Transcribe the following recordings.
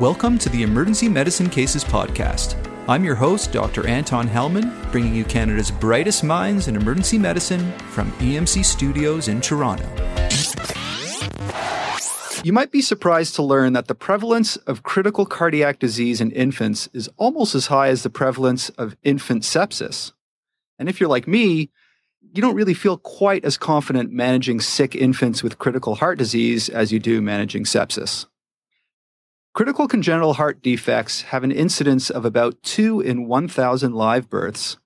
Welcome to the Emergency Medicine Cases Podcast. I'm your host, Dr. Anton Helman, bringing you Canada's brightest minds in emergency medicine from EMC Studios in Toronto. You might be surprised to learn that the prevalence of critical cardiac disease in infants is almost as high as the prevalence of infant sepsis. And if you're like me, you don't really feel quite as confident managing sick infants with critical heart disease as you do managing sepsis. Critical congenital heart defects have an incidence of about 2 in 1,000 live births,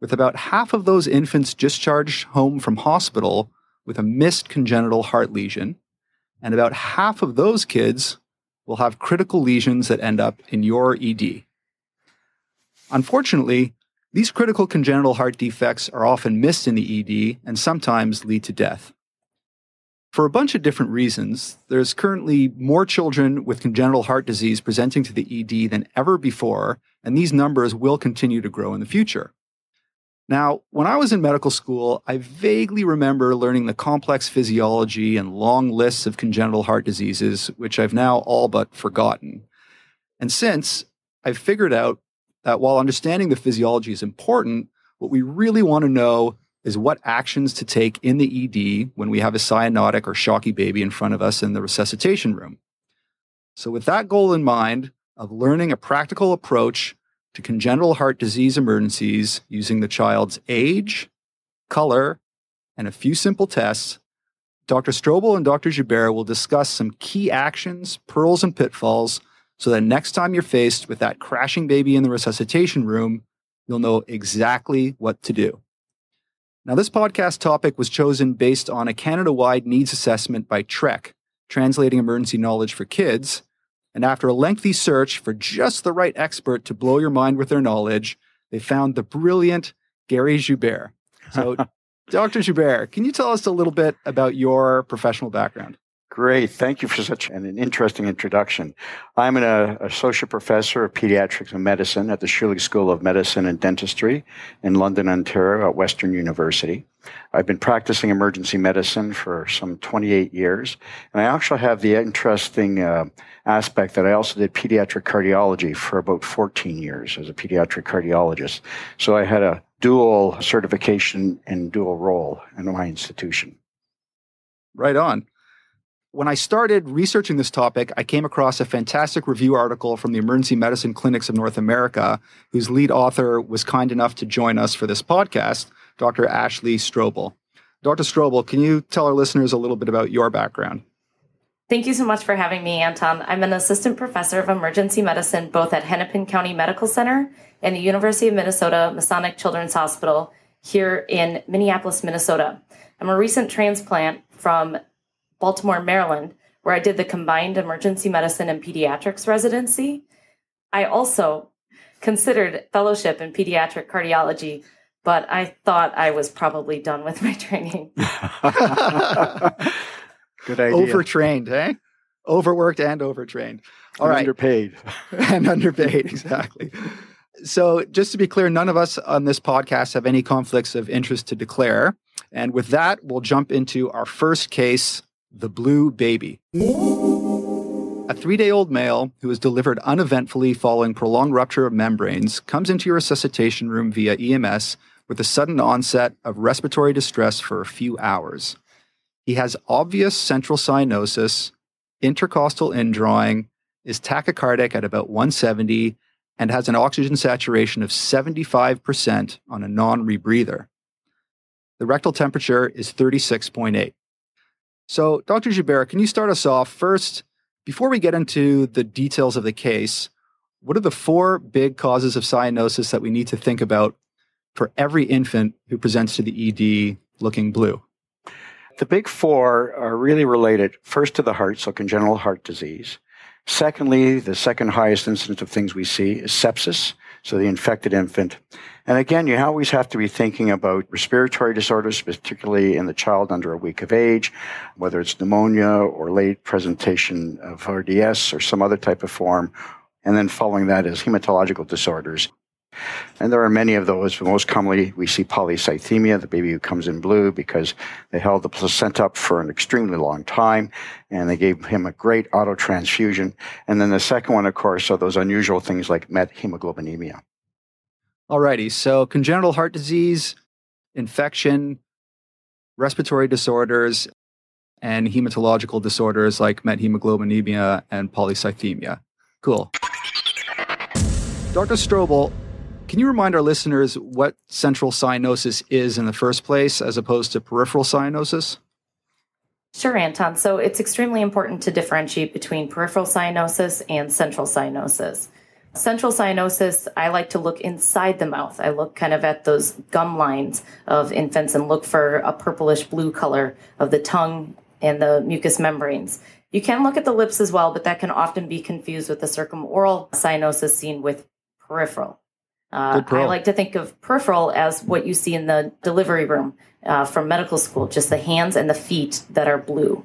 with about half of those infants discharged home from hospital with a missed congenital heart lesion, and about half of those kids will have critical lesions that end up in your ED. Unfortunately, these critical congenital heart defects are often missed in the ED and sometimes lead to death. For a bunch of different reasons, there's currently more children with congenital heart disease presenting to the ED than ever before, and these numbers will continue to grow in the future. Now, when I was in medical school, I vaguely remember learning the complex physiology and long lists of congenital heart diseases, which I've now all but forgotten. And since, I've figured out that while understanding the physiology is important, what we really want to know is what actions to take in the ED when we have a cyanotic or shocky baby in front of us in the resuscitation room. So, with that goal in mind of learning a practical approach to congenital heart disease emergencies using the child's age, color, and a few simple tests, Dr. Strobel and Dr. Joubert will discuss some key actions, pearls, and pitfalls so that next time you're faced with that crashing baby in the resuscitation room, you'll know exactly what to do. Now, this podcast topic was chosen based on a Canada wide needs assessment by TREKK, Translating Emergency Knowledge for Kids. And after a lengthy search for just the right expert to blow your mind with their knowledge, they found the brilliant Gary Joubert. So, Dr. Joubert, can you tell us a little bit about your professional background? Great. Thank you for such an, interesting introduction. I'm an uh, associate professor of pediatrics and medicine at the Schulich School of Medicine and Dentistry in London, Ontario at Western University. I've been practicing emergency medicine for some 28 years, and I actually have the interesting uh, aspect that I also did pediatric cardiology for about 14 years as a pediatric cardiologist. So I had a dual certification and dual role in my institution. Right on when I started researching this topic, I came across a fantastic review article from the Emergency Medicine Clinics of North America, whose lead author was kind enough to join us for this podcast, Dr. Ashley Strobel. Dr. Strobel, can you tell our listeners a little bit about your background? Thank you so much for having me, Anton. I'm an assistant professor of emergency medicine both at Hennepin County Medical Center and the University of Minnesota Masonic Children's Hospital here in Minneapolis, Minnesota. I'm a recent transplant from Baltimore, Maryland, where I did the combined emergency medicine and pediatrics residency. I also considered fellowship in pediatric cardiology, but I thought I was probably done with my training. Good idea. Overtrained, eh? Overworked and overtrained. All and right. Underpaid. and underpaid, exactly. So, just to be clear, none of us on this podcast have any conflicts of interest to declare. And with that, we'll jump into our first case the Blue Baby. A three day old male who was delivered uneventfully following prolonged rupture of membranes comes into your resuscitation room via EMS with a sudden onset of respiratory distress for a few hours. He has obvious central cyanosis, intercostal indrawing, is tachycardic at about 170, and has an oxygen saturation of 75% on a non rebreather. The rectal temperature is 36.8. So, Dr. Joubert, can you start us off first? Before we get into the details of the case, what are the four big causes of cyanosis that we need to think about for every infant who presents to the ED looking blue? The big four are really related first to the heart, so congenital heart disease. Secondly, the second highest incidence of things we see is sepsis, so the infected infant. And again, you always have to be thinking about respiratory disorders, particularly in the child under a week of age, whether it's pneumonia or late presentation of RDS or some other type of form. And then following that is hematological disorders. And there are many of those. Most commonly, we see polycythemia, the baby who comes in blue because they held the placenta up for an extremely long time and they gave him a great autotransfusion. And then the second one, of course, are those unusual things like methemoglobinemia. Alrighty, so congenital heart disease, infection, respiratory disorders, and hematological disorders like methemoglobinemia and polycythemia. Cool. Dr. Strobel, can you remind our listeners what central cyanosis is in the first place as opposed to peripheral cyanosis? Sure, Anton. So it's extremely important to differentiate between peripheral cyanosis and central cyanosis. Central cyanosis, I like to look inside the mouth. I look kind of at those gum lines of infants and look for a purplish blue color of the tongue and the mucous membranes. You can look at the lips as well, but that can often be confused with the circumoral cyanosis seen with peripheral. Uh, I like to think of peripheral as what you see in the delivery room uh, from medical school, just the hands and the feet that are blue.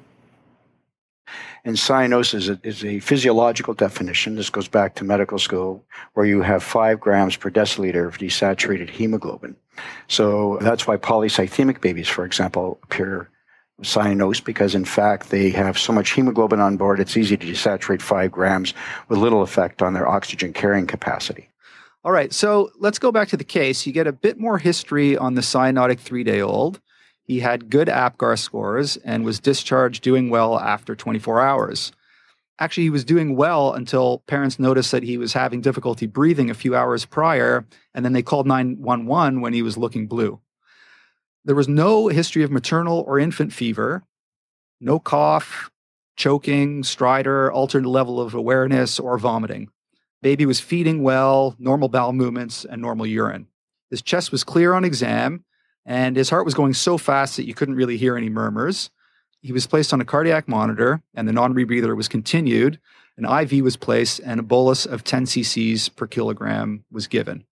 And cyanosis is a physiological definition. This goes back to medical school, where you have five grams per deciliter of desaturated hemoglobin. So that's why polycythemic babies, for example, appear cyanosed because, in fact, they have so much hemoglobin on board, it's easy to desaturate five grams with little effect on their oxygen carrying capacity. All right, so let's go back to the case. You get a bit more history on the cyanotic three day old. He had good APGAR scores and was discharged doing well after 24 hours. Actually, he was doing well until parents noticed that he was having difficulty breathing a few hours prior, and then they called 911 when he was looking blue. There was no history of maternal or infant fever, no cough, choking, stridor, altered level of awareness, or vomiting. Baby was feeding well, normal bowel movements, and normal urine. His chest was clear on exam, and his heart was going so fast that you couldn't really hear any murmurs. He was placed on a cardiac monitor, and the non rebreather was continued. An IV was placed, and a bolus of 10 cc's per kilogram was given.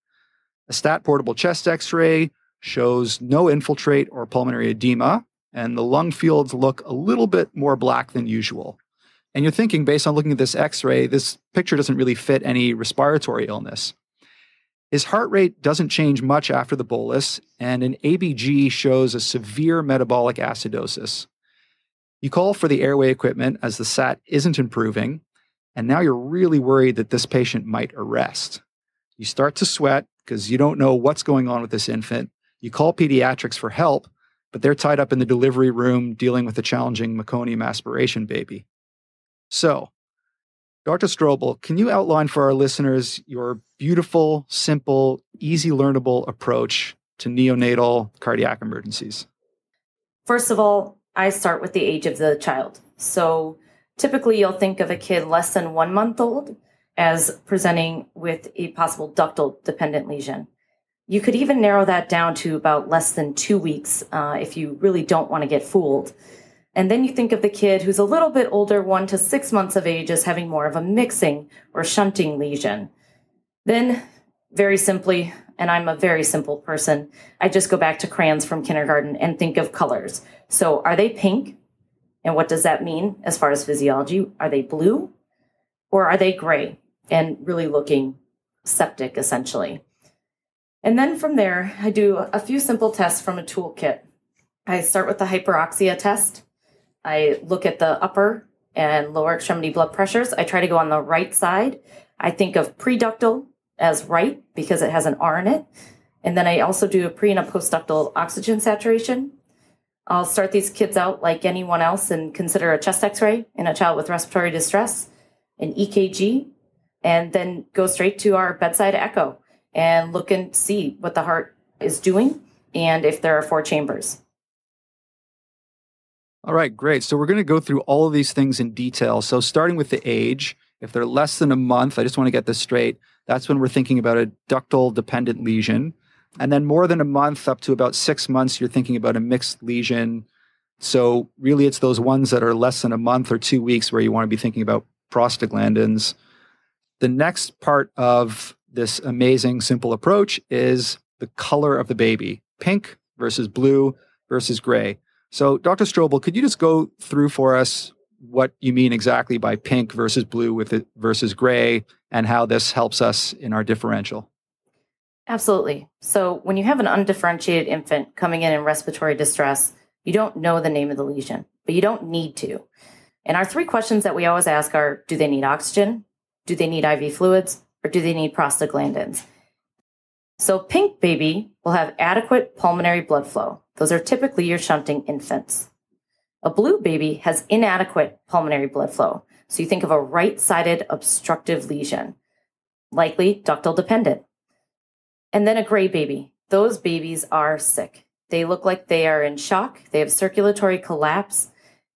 A stat portable chest x ray shows no infiltrate or pulmonary edema, and the lung fields look a little bit more black than usual. And you're thinking, based on looking at this x ray, this picture doesn't really fit any respiratory illness. His heart rate doesn't change much after the bolus, and an ABG shows a severe metabolic acidosis. You call for the airway equipment as the SAT isn't improving, and now you're really worried that this patient might arrest. You start to sweat because you don't know what's going on with this infant. You call pediatrics for help, but they're tied up in the delivery room dealing with a challenging meconium aspiration baby. So, Dr. Strobel, can you outline for our listeners your beautiful, simple, easy learnable approach to neonatal cardiac emergencies? First of all, I start with the age of the child. So typically, you'll think of a kid less than one month old as presenting with a possible ductal dependent lesion. You could even narrow that down to about less than two weeks uh, if you really don't want to get fooled. And then you think of the kid who's a little bit older, one to six months of age, as having more of a mixing or shunting lesion. Then, very simply, and I'm a very simple person, I just go back to crayons from kindergarten and think of colors. So, are they pink? And what does that mean as far as physiology? Are they blue or are they gray and really looking septic essentially? And then from there, I do a few simple tests from a toolkit. I start with the hyperoxia test. I look at the upper and lower extremity blood pressures. I try to go on the right side. I think of preductal as right because it has an R in it. And then I also do a pre and a postductal oxygen saturation. I'll start these kids out like anyone else and consider a chest x ray in a child with respiratory distress, an EKG, and then go straight to our bedside echo and look and see what the heart is doing and if there are four chambers. All right, great. So we're going to go through all of these things in detail. So starting with the age, if they're less than a month, I just want to get this straight. That's when we're thinking about a ductal dependent lesion. And then more than a month, up to about six months, you're thinking about a mixed lesion. So really, it's those ones that are less than a month or two weeks where you want to be thinking about prostaglandins. The next part of this amazing, simple approach is the color of the baby pink versus blue versus gray. So, Dr. Strobel, could you just go through for us what you mean exactly by pink versus blue with it versus gray and how this helps us in our differential? Absolutely. So, when you have an undifferentiated infant coming in in respiratory distress, you don't know the name of the lesion, but you don't need to. And our three questions that we always ask are do they need oxygen? Do they need IV fluids? Or do they need prostaglandins? So, pink baby will have adequate pulmonary blood flow. Those are typically your shunting infants. A blue baby has inadequate pulmonary blood flow. So, you think of a right sided obstructive lesion, likely ductal dependent. And then a gray baby. Those babies are sick. They look like they are in shock. They have circulatory collapse.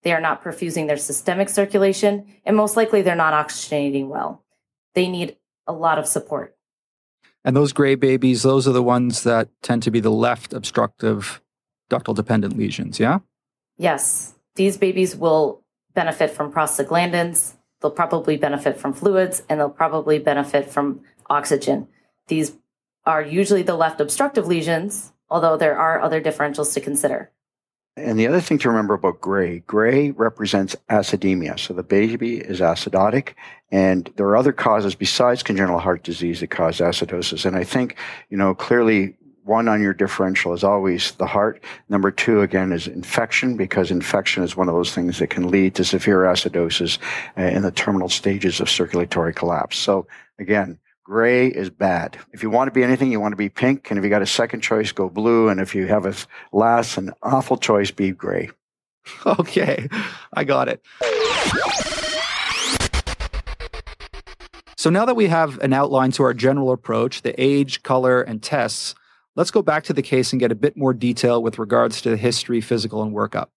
They are not perfusing their systemic circulation, and most likely they're not oxygenating well. They need a lot of support. And those gray babies, those are the ones that tend to be the left obstructive ductal dependent lesions, yeah? Yes. These babies will benefit from prostaglandins. They'll probably benefit from fluids, and they'll probably benefit from oxygen. These are usually the left obstructive lesions, although there are other differentials to consider. And the other thing to remember about gray, gray represents acidemia. So the baby is acidotic, and there are other causes besides congenital heart disease that cause acidosis. And I think, you know, clearly one on your differential is always the heart. Number two, again, is infection, because infection is one of those things that can lead to severe acidosis uh, in the terminal stages of circulatory collapse. So again, Gray is bad. If you want to be anything, you want to be pink. And if you got a second choice, go blue. And if you have a last and awful choice, be gray. Okay, I got it. So now that we have an outline to our general approach, the age, color, and tests, let's go back to the case and get a bit more detail with regards to the history, physical, and workup.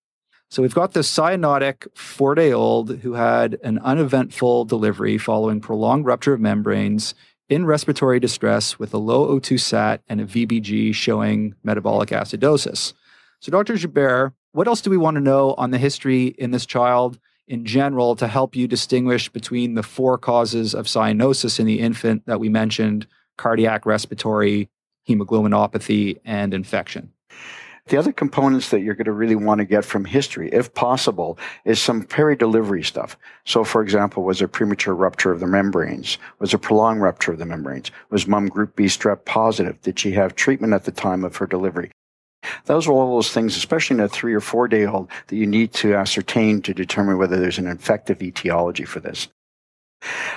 So we've got this cyanotic four day old who had an uneventful delivery following prolonged rupture of membranes in respiratory distress with a low O2 sat and a VBG showing metabolic acidosis. So, Dr. Joubert, what else do we want to know on the history in this child in general to help you distinguish between the four causes of cyanosis in the infant that we mentioned cardiac, respiratory, hemoglobinopathy, and infection? The other components that you're going to really want to get from history, if possible, is some peri-delivery stuff. So, for example, was there premature rupture of the membranes? Was there prolonged rupture of the membranes? Was mom group B strep positive? Did she have treatment at the time of her delivery? Those are all those things, especially in a three or four day old, that you need to ascertain to determine whether there's an infective etiology for this.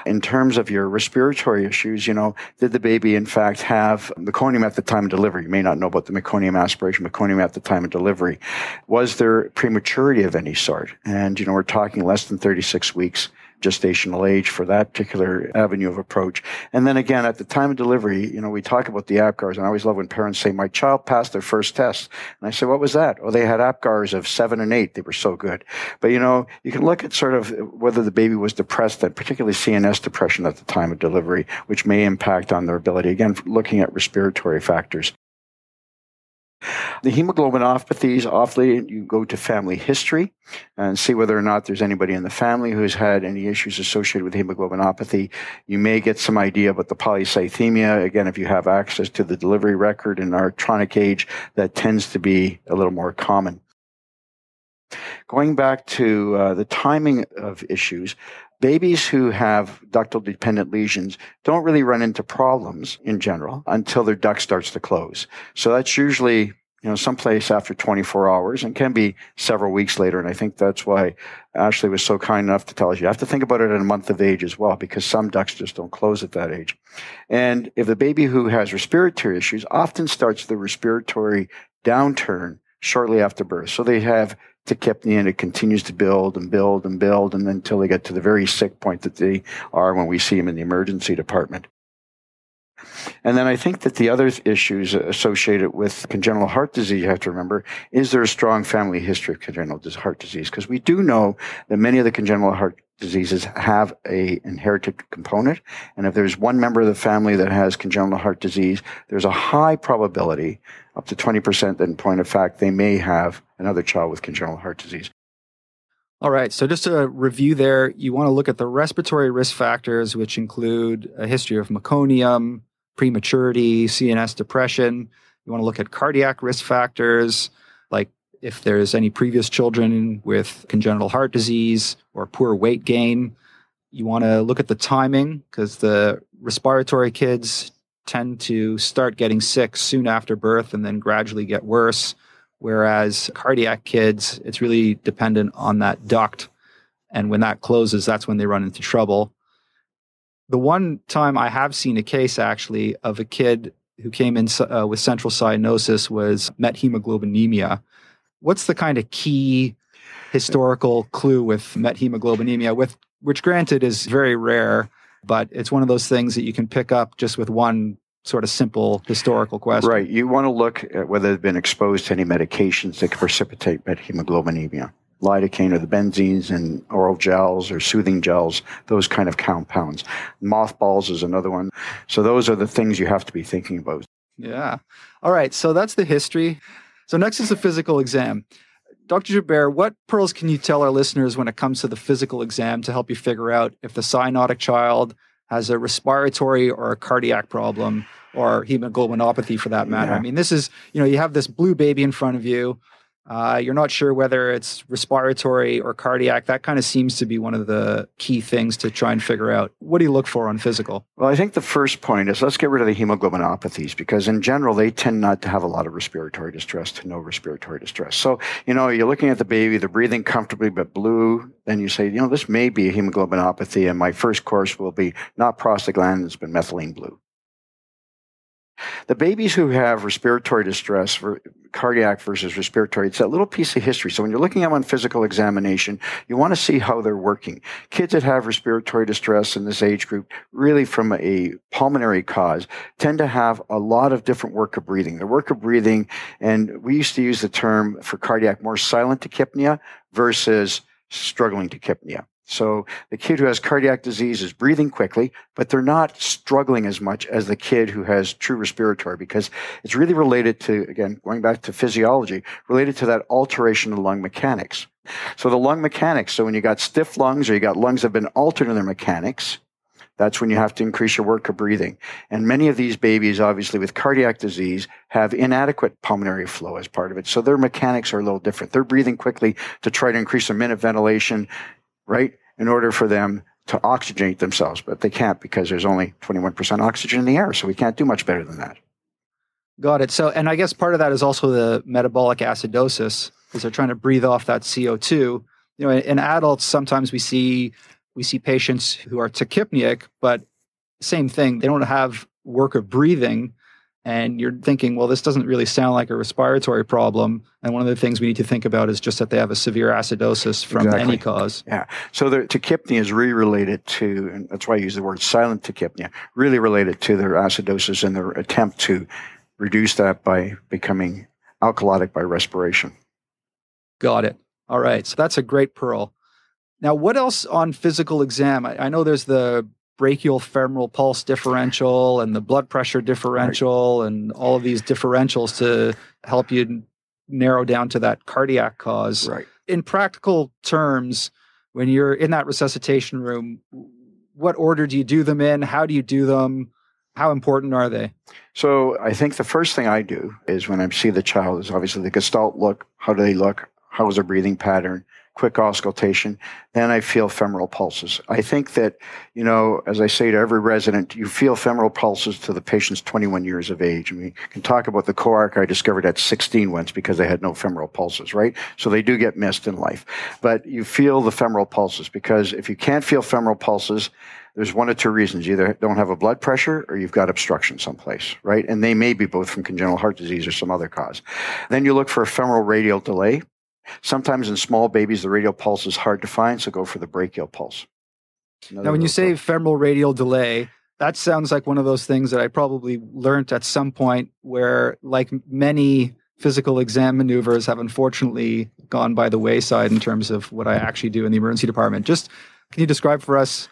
In terms of your respiratory issues, you know, did the baby in fact have meconium at the time of delivery? You may not know about the meconium aspiration, meconium at the time of delivery. Was there prematurity of any sort? And, you know, we're talking less than 36 weeks gestational age for that particular avenue of approach. And then again, at the time of delivery, you know, we talk about the APGARs, and I always love when parents say, my child passed their first test. And I say, what was that? Oh, they had APGARs of seven and eight. They were so good. But, you know, you can look at sort of whether the baby was depressed, and particularly CNS depression at the time of delivery, which may impact on their ability. Again, looking at respiratory factors. The hemoglobinopathies, awfully, you go to family history and see whether or not there's anybody in the family who's had any issues associated with hemoglobinopathy. You may get some idea about the polycythemia. Again, if you have access to the delivery record in electronic age, that tends to be a little more common. Going back to uh, the timing of issues, babies who have ductal dependent lesions don't really run into problems in general until their duct starts to close. So that's usually you know, someplace after 24 hours and can be several weeks later. And I think that's why Ashley was so kind enough to tell us you have to think about it at a month of age as well, because some ducts just don't close at that age. And if the baby who has respiratory issues often starts the respiratory downturn shortly after birth. So they have tachypnea and it continues to build and build and build and until they get to the very sick point that they are when we see them in the emergency department. And then I think that the other issues associated with congenital heart disease you have to remember is there a strong family history of congenital heart disease? Because we do know that many of the congenital heart diseases have a inherited component. And if there's one member of the family that has congenital heart disease, there's a high probability, up to 20% that in point of fact, they may have another child with congenital heart disease. All right. So just to review there, you want to look at the respiratory risk factors, which include a history of meconium, prematurity, CNS depression. You want to look at cardiac risk factors, like if there's any previous children with congenital heart disease or poor weight gain. You want to look at the timing because the respiratory kids tend to start getting sick soon after birth and then gradually get worse. Whereas cardiac kids, it's really dependent on that duct. And when that closes, that's when they run into trouble. The one time I have seen a case actually of a kid who came in uh, with central cyanosis was methemoglobinemia. What's the kind of key historical clue with methemoglobinemia, with which granted is very rare, but it's one of those things that you can pick up just with one sort of simple historical question. Right. You want to look at whether they've been exposed to any medications that can precipitate methemoglobinemia. Lidocaine or the benzenes and oral gels or soothing gels, those kind of compounds. Mothballs is another one. So those are the things you have to be thinking about. Yeah. All right. So that's the history. So next is the physical exam. Dr. Joubert, what pearls can you tell our listeners when it comes to the physical exam to help you figure out if the cyanotic child has a respiratory or a cardiac problem or hemoglobinopathy for that matter? Yeah. I mean, this is, you know, you have this blue baby in front of you. Uh, you're not sure whether it's respiratory or cardiac. That kind of seems to be one of the key things to try and figure out. What do you look for on physical? Well, I think the first point is let's get rid of the hemoglobinopathies because, in general, they tend not to have a lot of respiratory distress to no respiratory distress. So, you know, you're looking at the baby, they're breathing comfortably but blue. Then you say, you know, this may be a hemoglobinopathy, and my first course will be not prostaglandins but methylene blue. The babies who have respiratory distress, for cardiac versus respiratory, it's that little piece of history. So when you're looking at them on physical examination, you want to see how they're working. Kids that have respiratory distress in this age group, really from a pulmonary cause, tend to have a lot of different work of breathing. The work of breathing, and we used to use the term for cardiac more silent tachypnea versus struggling tachypnea. So the kid who has cardiac disease is breathing quickly, but they're not struggling as much as the kid who has true respiratory because it's really related to, again, going back to physiology, related to that alteration of lung mechanics. So the lung mechanics, so when you got stiff lungs or you got lungs that have been altered in their mechanics, that's when you have to increase your work of breathing. And many of these babies, obviously with cardiac disease, have inadequate pulmonary flow as part of it. So their mechanics are a little different. They're breathing quickly to try to increase their minute ventilation, right? In order for them to oxygenate themselves, but they can't because there's only 21% oxygen in the air, so we can't do much better than that. Got it. So, and I guess part of that is also the metabolic acidosis, because they're trying to breathe off that CO2. You know, in, in adults, sometimes we see we see patients who are tachypneic, but same thing, they don't have work of breathing, and you're thinking, well, this doesn't really sound like a respiratory problem. And one of the things we need to think about is just that they have a severe acidosis from exactly. any cause. Yeah. So the tachypnea is really related to, and that's why I use the word silent tachypnea, really related to their acidosis and their attempt to reduce that by becoming alkalotic by respiration. Got it. All right. So that's a great pearl. Now, what else on physical exam? I, I know there's the brachial femoral pulse differential and the blood pressure differential and all of these differentials to help you narrow down to that cardiac cause. Right. In practical terms, when you're in that resuscitation room, what order do you do them in? How do you do them? How important are they? So I think the first thing I do is when I see the child is obviously the gestalt look. How do they look? How is their breathing pattern? Quick auscultation. Then I feel femoral pulses. I think that, you know, as I say to every resident, you feel femoral pulses to the patient's 21 years of age. And we can talk about the coarc I discovered at 16 once because they had no femoral pulses, right? So they do get missed in life. But you feel the femoral pulses because if you can't feel femoral pulses, there's one or two reasons. You either don't have a blood pressure or you've got obstruction someplace, right? And they may be both from congenital heart disease or some other cause. Then you look for a femoral radial delay. Sometimes in small babies, the radial pulse is hard to find, so go for the brachial pulse. Another now, when you say femoral radial delay, that sounds like one of those things that I probably learned at some point where, like many physical exam maneuvers, have unfortunately gone by the wayside in terms of what I actually do in the emergency department. Just can you describe for us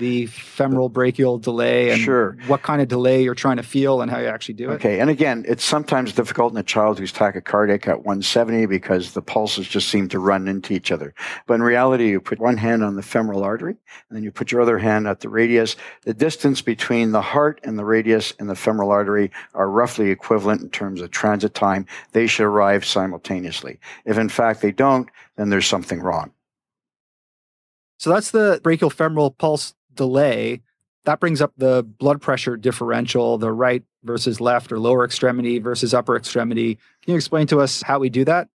the femoral brachial delay and sure. what kind of delay you're trying to feel and how you actually do it. Okay, and again, it's sometimes difficult in a child who's tachycardic at 170 because the pulses just seem to run into each other. But in reality, you put one hand on the femoral artery and then you put your other hand at the radius. The distance between the heart and the radius and the femoral artery are roughly equivalent in terms of transit time. They should arrive simultaneously. If in fact they don't, then there's something wrong. So that's the brachial femoral pulse delay. that brings up the blood pressure differential, the right versus left or lower extremity versus upper extremity. Can you explain to us how we do that?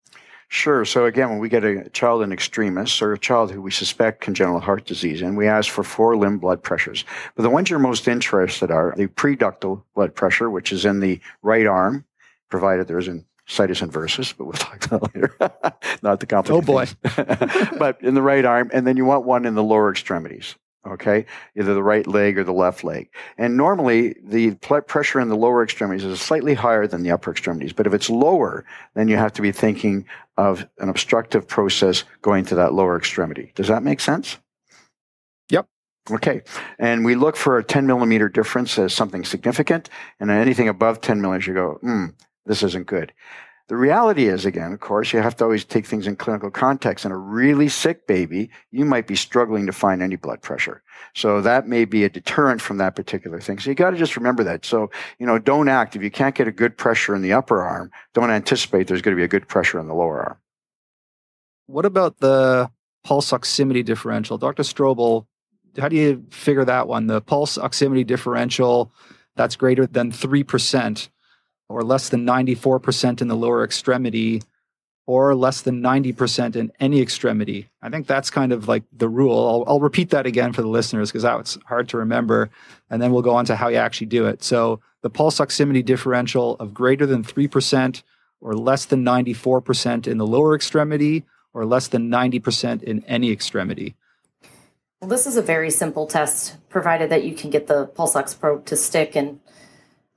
Sure. So again, when we get a child in extremis or a child who we suspect congenital heart disease, and we ask for four limb blood pressures. But the ones you're most interested are the preductal blood pressure, which is in the right arm, provided there isn't situs inversus, but we'll talk about that later. Not the complicated. Oh boy. but in the right arm, and then you want one in the lower extremities okay, either the right leg or the left leg. And normally the pressure in the lower extremities is slightly higher than the upper extremities. But if it's lower, then you have to be thinking of an obstructive process going to that lower extremity. Does that make sense? Yep. Okay. And we look for a 10 millimeter difference as something significant. And anything above 10 millimeters, you go, hmm, this isn't good. The reality is, again, of course, you have to always take things in clinical context. In a really sick baby, you might be struggling to find any blood pressure. So that may be a deterrent from that particular thing. So you got to just remember that. So, you know, don't act. If you can't get a good pressure in the upper arm, don't anticipate there's going to be a good pressure in the lower arm. What about the pulse oximetry differential? Dr. Strobel, how do you figure that one? The pulse oximetry differential that's greater than 3% or less than 94% in the lower extremity or less than 90% in any extremity. I think that's kind of like the rule. I'll, I'll repeat that again for the listeners because that's hard to remember. And then we'll go on to how you actually do it. So the pulse oximetry differential of greater than 3% or less than 94% in the lower extremity or less than 90% in any extremity. Well, this is a very simple test, provided that you can get the pulse ox probe to stick and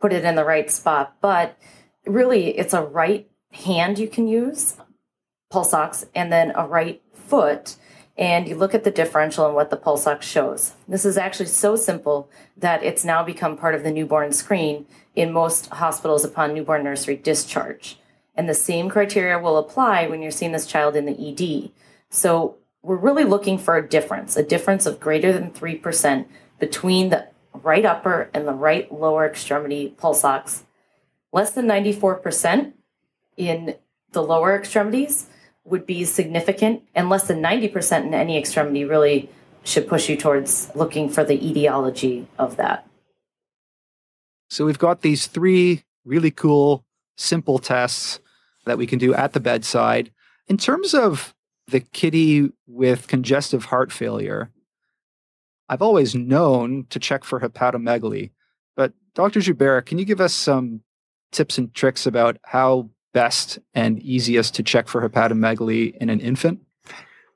put it in the right spot. But really, it's a right hand you can use, pulse ox, and then a right foot. And you look at the differential and what the pulse ox shows. This is actually so simple that it's now become part of the newborn screen in most hospitals upon newborn nursery discharge. And the same criteria will apply when you're seeing this child in the ED. So we're really looking for a difference, a difference of greater than 3% between the right upper and the right lower extremity pulse ox. Less than 94% in the lower extremities would be significant, and less than 90% in any extremity really should push you towards looking for the etiology of that. So we've got these three really cool, simple tests that we can do at the bedside. In terms of the kitty with congestive heart failure, I've always known to check for hepatomegaly. But Dr. Joubert, can you give us some tips and tricks about how best and easiest to check for hepatomegaly in an infant?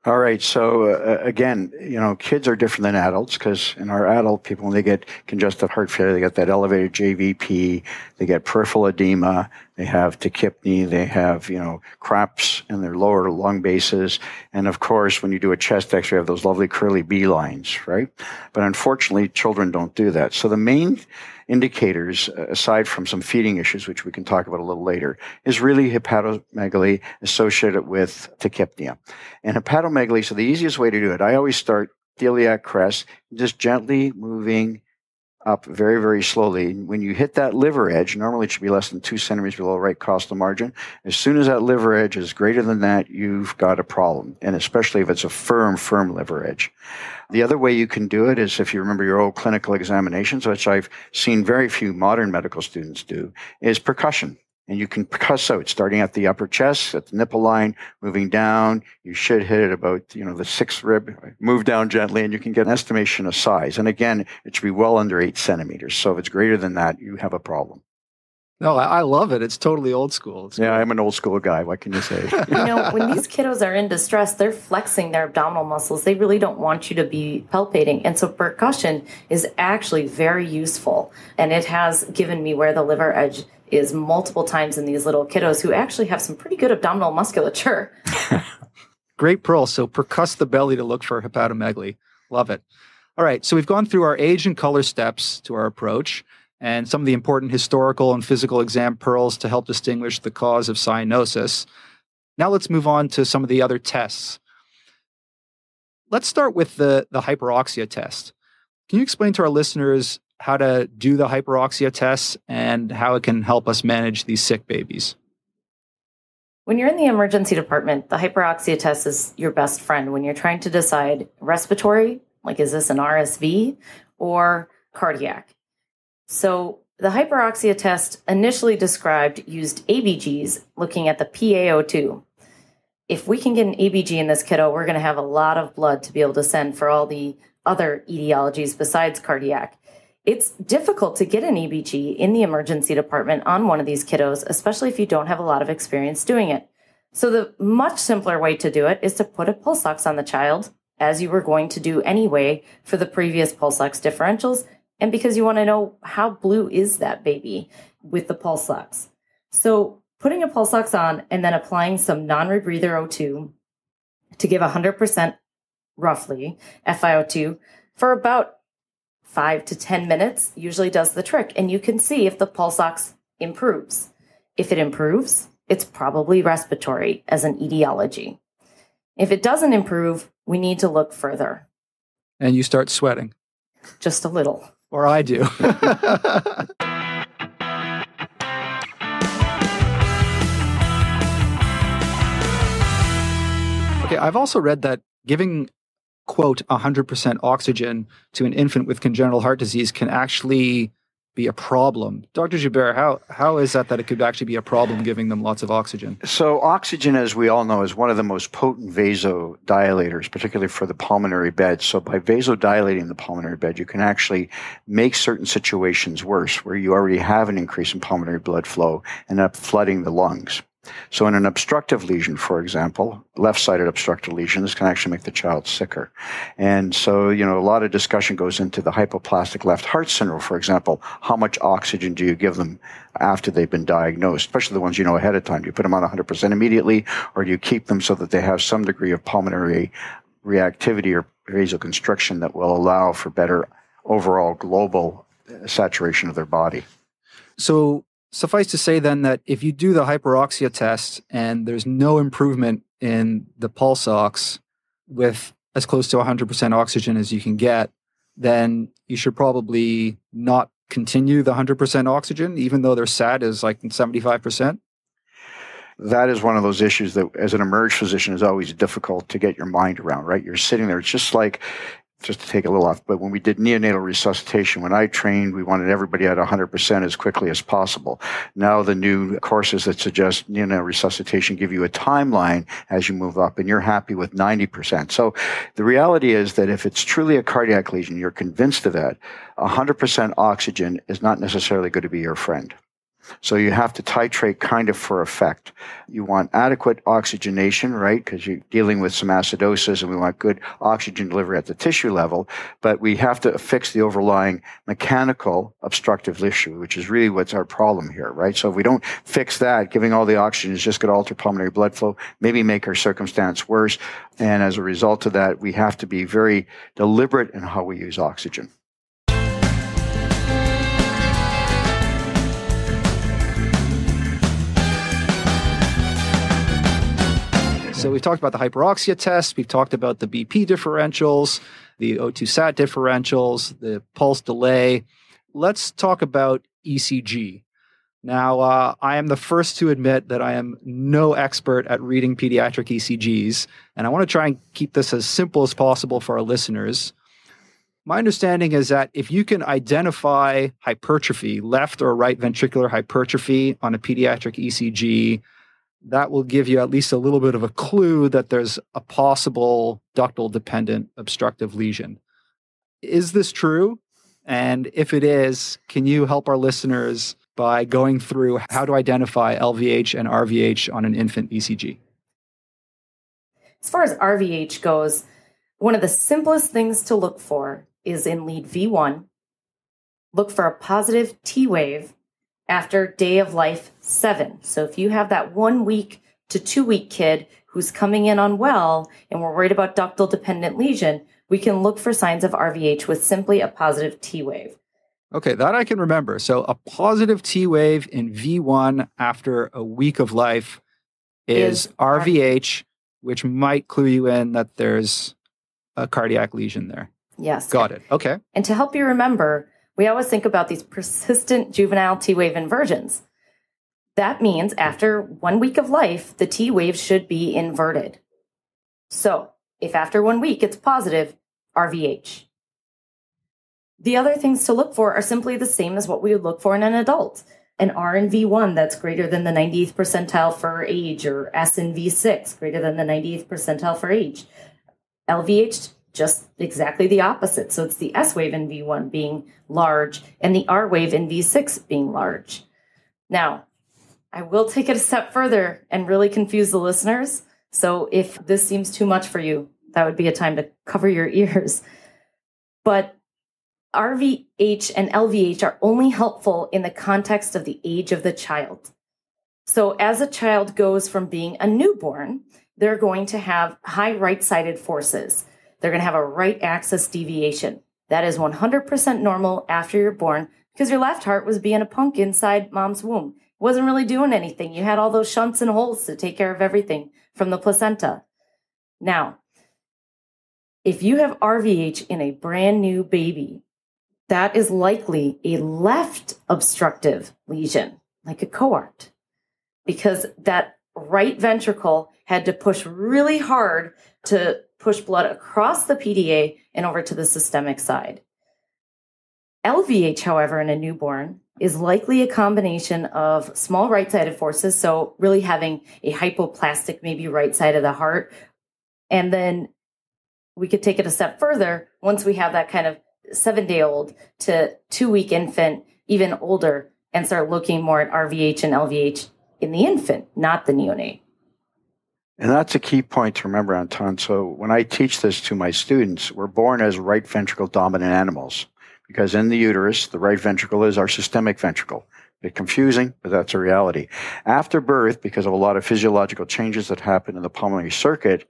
All right. So uh, again, you know, kids are different than adults because in our adult people, when they get congestive heart failure, they get that elevated JVP, they get peripheral edema, they have tachypnea, they have, you know, creps in their lower lung bases. And of course, when you do a chest x-ray, you have those lovely Kerley B lines, right? But unfortunately, children don't do that. So the main indicators, uh, aside from some feeding issues, which we can talk about a little later, is really hepatomegaly associated with tachypnea. And hepatomegaly, so the easiest way to do it, I always start iliac crest, just gently moving up very, very slowly. When you hit that liver edge, normally it should be less than two centimeters below right costal margin. As soon as that liver edge is greater than that, you've got a problem. And especially if it's a firm, firm liver edge. The other way you can do it is if you remember your old clinical examinations, which I've seen very few modern medical students do, is percussion. And you can percuss out starting at the upper chest, at the nipple line, moving down. You should hit it about, you know, the sixth rib, move down gently, and you can get an estimation of size. And again, it should be well under eight centimeters. So if it's greater than that, you have a problem. No, I love it. It's totally old school. It's yeah, I'm an old school guy. What can you say? you know, when these kiddos are in distress, they're flexing their abdominal muscles. They really don't want you to be palpating. And so percussion is actually very useful. And it has given me where the liver edge is multiple times in these little kiddos who actually have some pretty good abdominal musculature. Great pearl. So percuss the belly to look for hepatomegaly. Love it. All right. So we've gone through our age and color steps to our approach and some of the important historical and physical exam pearls to help distinguish the cause of cyanosis. Now let's move on to some of the other tests. Let's start with the, the hyperoxia test. Can you explain to our listeners how to do the hyperoxia tests and how it can help us manage these sick babies? When you're in the emergency department, the hyperoxia test is your best friend when you're trying to decide respiratory, like is this an RSV, or cardiac. So the hyperoxia test initially described used ABGs looking at the PaO2. If we can get an ABG in this kiddo, we're going to have a lot of blood to be able to send for all the other etiologies besides cardiac. It's difficult to get an ABG in the emergency department on one of these kiddos, especially if you don't have a lot of experience doing it. So, the much simpler way to do it is to put a pulse ox on the child, as you were going to do anyway for the previous pulse ox differentials, and because you want to know how blue is that baby with the pulse ox. So, putting a pulse ox on and then applying some non rebreather O2 to give 100% roughly FiO2 for about five to 10 minutes usually does the trick. And you can see if the pulse ox improves. If it improves, it's probably respiratory as an etiology. If it doesn't improve, we need to look further. And you start sweating. Just a little. Or I do. okay, I've also read that giving quote 100% oxygen to an infant with congenital heart disease can actually be a problem. Dr. Joubert, how, how is that that it could actually be a problem giving them lots of oxygen? So, oxygen, as we all know, is one of the most potent vasodilators, particularly for the pulmonary bed. So, by vasodilating the pulmonary bed, you can actually make certain situations worse where you already have an increase in pulmonary blood flow and up flooding the lungs. So, in an obstructive lesion, for example, left sided obstructive lesion, this can actually make the child sicker. And so, you know, a lot of discussion goes into the hypoplastic left heart syndrome, for example. How much oxygen do you give them after they've been diagnosed, especially the ones you know ahead of time? Do you put them on 100% immediately, or do you keep them so that they have some degree of pulmonary reactivity or vasoconstriction that will allow for better overall global saturation of their body? So, suffice to say then that if you do the hyperoxia test and there's no improvement in the pulse ox with as close to 100% oxygen as you can get, then you should probably not continue the 100% oxygen, even though their SAT is like 75%. That is one of those issues that, as an emerge physician, is always difficult to get your mind around, right? You're sitting there. It's just like just to take a little off, but when we did neonatal resuscitation, when I trained, we wanted everybody at 100% as quickly as possible. Now the new courses that suggest neonatal resuscitation give you a timeline as you move up, and you're happy with 90%. So the reality is that if it's truly a cardiac lesion, you're convinced of that, 100% oxygen is not necessarily going to be your friend. So you have to titrate kind of for effect. You want adequate oxygenation, right? Because you're dealing with some acidosis and we want good oxygen delivery at the tissue level. But we have to fix the overlying mechanical obstructive issue, which is really what's our problem here, right? So if we don't fix that, giving all the oxygen is just going to alter pulmonary blood flow, maybe make our circumstance worse. And as a result of that, we have to be very deliberate in how we use oxygen. So we've talked about the hyperoxia test, we've talked about the BP differentials, the O2 sat differentials, the pulse delay. Let's talk about ECG. Now, uh, I am the first to admit that I am no expert at reading pediatric ECGs, and I want to try and keep this as simple as possible for our listeners. My understanding is that if you can identify hypertrophy, left or right ventricular hypertrophy on a pediatric ECG, that will give you at least a little bit of a clue that there's a possible ductal dependent obstructive lesion. Is this true? And if it is, can you help our listeners by going through how to identify LVH and RVH on an infant ECG? As far as RVH goes, one of the simplest things to look for is in lead V1. Look for a positive T wave after day of life seven. So if you have that one week to two week kid who's coming in unwell and we're worried about ductal dependent lesion, we can look for signs of RVH with simply a positive T wave. Okay, that I can remember. So a positive T wave in V1 after a week of life is, is RVH, which might clue you in that there's a cardiac lesion there. Yes. Got it. Okay. And to help you remember, we always think about these persistent juvenile T wave inversions. That means after one week of life, the T wave should be inverted. So if after one week it's positive, RVH. The other things to look for are simply the same as what we would look for in an adult. An R in V1 that's greater than the 90th percentile for age, or S in V6 greater than the 90th percentile for age. LVH just exactly the opposite. So it's the S wave in V1 being large and the R wave in V6 being large. Now, I will take it a step further and really confuse the listeners. So if this seems too much for you, that would be a time to cover your ears. But RVH and LVH are only helpful in the context of the age of the child. So as a child goes from being a newborn, they're going to have high right sided forces. They're going to have a right axis deviation. That is 100% normal after you're born because your left heart was being a punk inside mom's womb. It wasn't really doing anything. You had all those shunts and holes to take care of everything from the placenta. Now, if you have RVH in a brand new baby, that is likely a left obstructive lesion, like a coarct, because that right ventricle had to push really hard to push blood across the PDA and over to the systemic side. LVH, however, in a newborn is likely a combination of small right sided forces, so really having a hypoplastic, maybe right side of the heart. And then we could take it a step further once we have that kind of seven day old to two week infant, even older, and start looking more at RVH and LVH in the infant, not the neonate. And that's a key point to remember, Anton. So when I teach this to my students, we're born as right ventricle dominant animals because in the uterus, the right ventricle is our systemic ventricle. Bit confusing, but that's a reality. After birth, because of a lot of physiological changes that happen in the pulmonary circuit,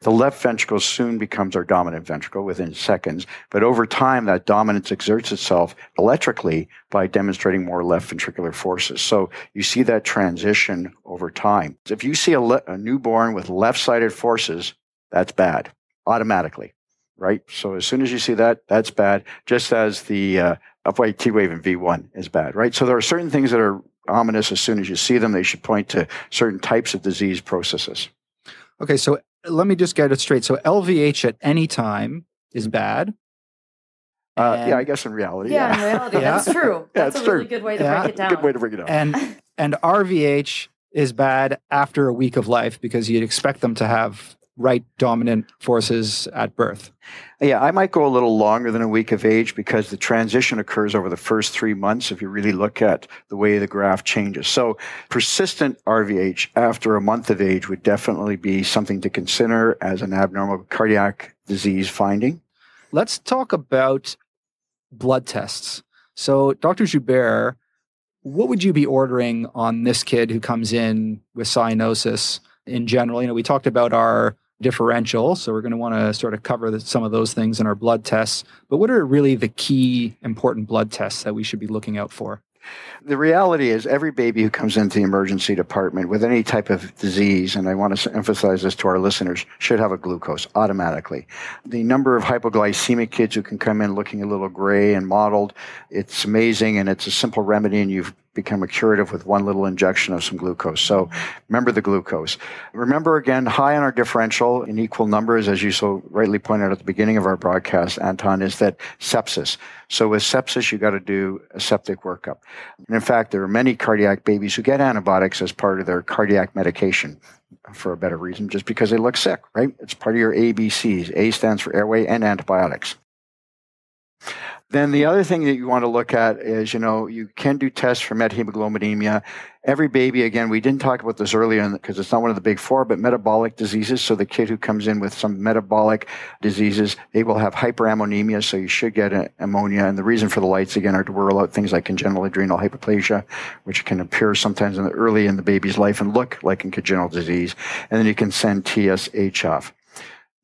the left ventricle soon becomes our dominant ventricle within seconds, but over time, that dominance exerts itself electrically by demonstrating more left ventricular forces. So you see that transition over time. If you see a, le- a newborn with left sided forces, that's bad automatically, right? So as soon as you see that, that's bad, just as the uh, upright T wave in V1 is bad, right? So there are certain things that are ominous as soon as you see them. They should point to certain types of disease processes. Okay, so let me just get it straight. So LVH at any time is bad. Uh, yeah, I guess in reality. Yeah, yeah. in reality, that's true. That's yeah, a true. really good way to break it down. Good way to break it down. And and RVH is bad after a week of life because you'd expect them to have right dominant forces at birth. Yeah, I might go a little longer than a week of age because the transition occurs over the first three months if you really look at the way the graph changes. So, persistent RVH after a month of age would definitely be something to consider as an abnormal cardiac disease finding. Let's talk about blood tests. So, Dr. Joubert, what would you be ordering on this kid who comes in with cyanosis in general? You know, we talked about our differential. So we're going to want to sort of cover the, some of those things in our blood tests. But what are really the key important blood tests that we should be looking out for? The reality is, every baby who comes into the emergency department with any type of disease, and I want to emphasize this to our listeners, should have a glucose automatically. The number of hypoglycemic kids who can come in looking a little gray and mottled, it's amazing, and it's a simple remedy, and you've become a curative with one little injection of some glucose. So remember the glucose. Remember again, high on our differential in equal numbers, as you so rightly pointed out at the beginning of our broadcast, Anton, is that sepsis. So with sepsis, you got to do a septic workup. And in fact, there are many cardiac babies who get antibiotics as part of their cardiac medication for a better reason, just because they look sick, right? It's part of your ABCs. A stands for airway and antibiotics. Then the other thing that you want to look at is, you know, you can do tests for methemoglobinemia. Every baby, again, we didn't talk about this earlier because it's not one of the big four, but metabolic diseases. So the kid who comes in with some metabolic diseases, they will have hyperammonemia. So you should get ammonia. And the reason for the lytes, again, are to rule out things like congenital adrenal hyperplasia, which can appear sometimes in the early in the baby's life and look like a congenital disease. And then you can send TSH off.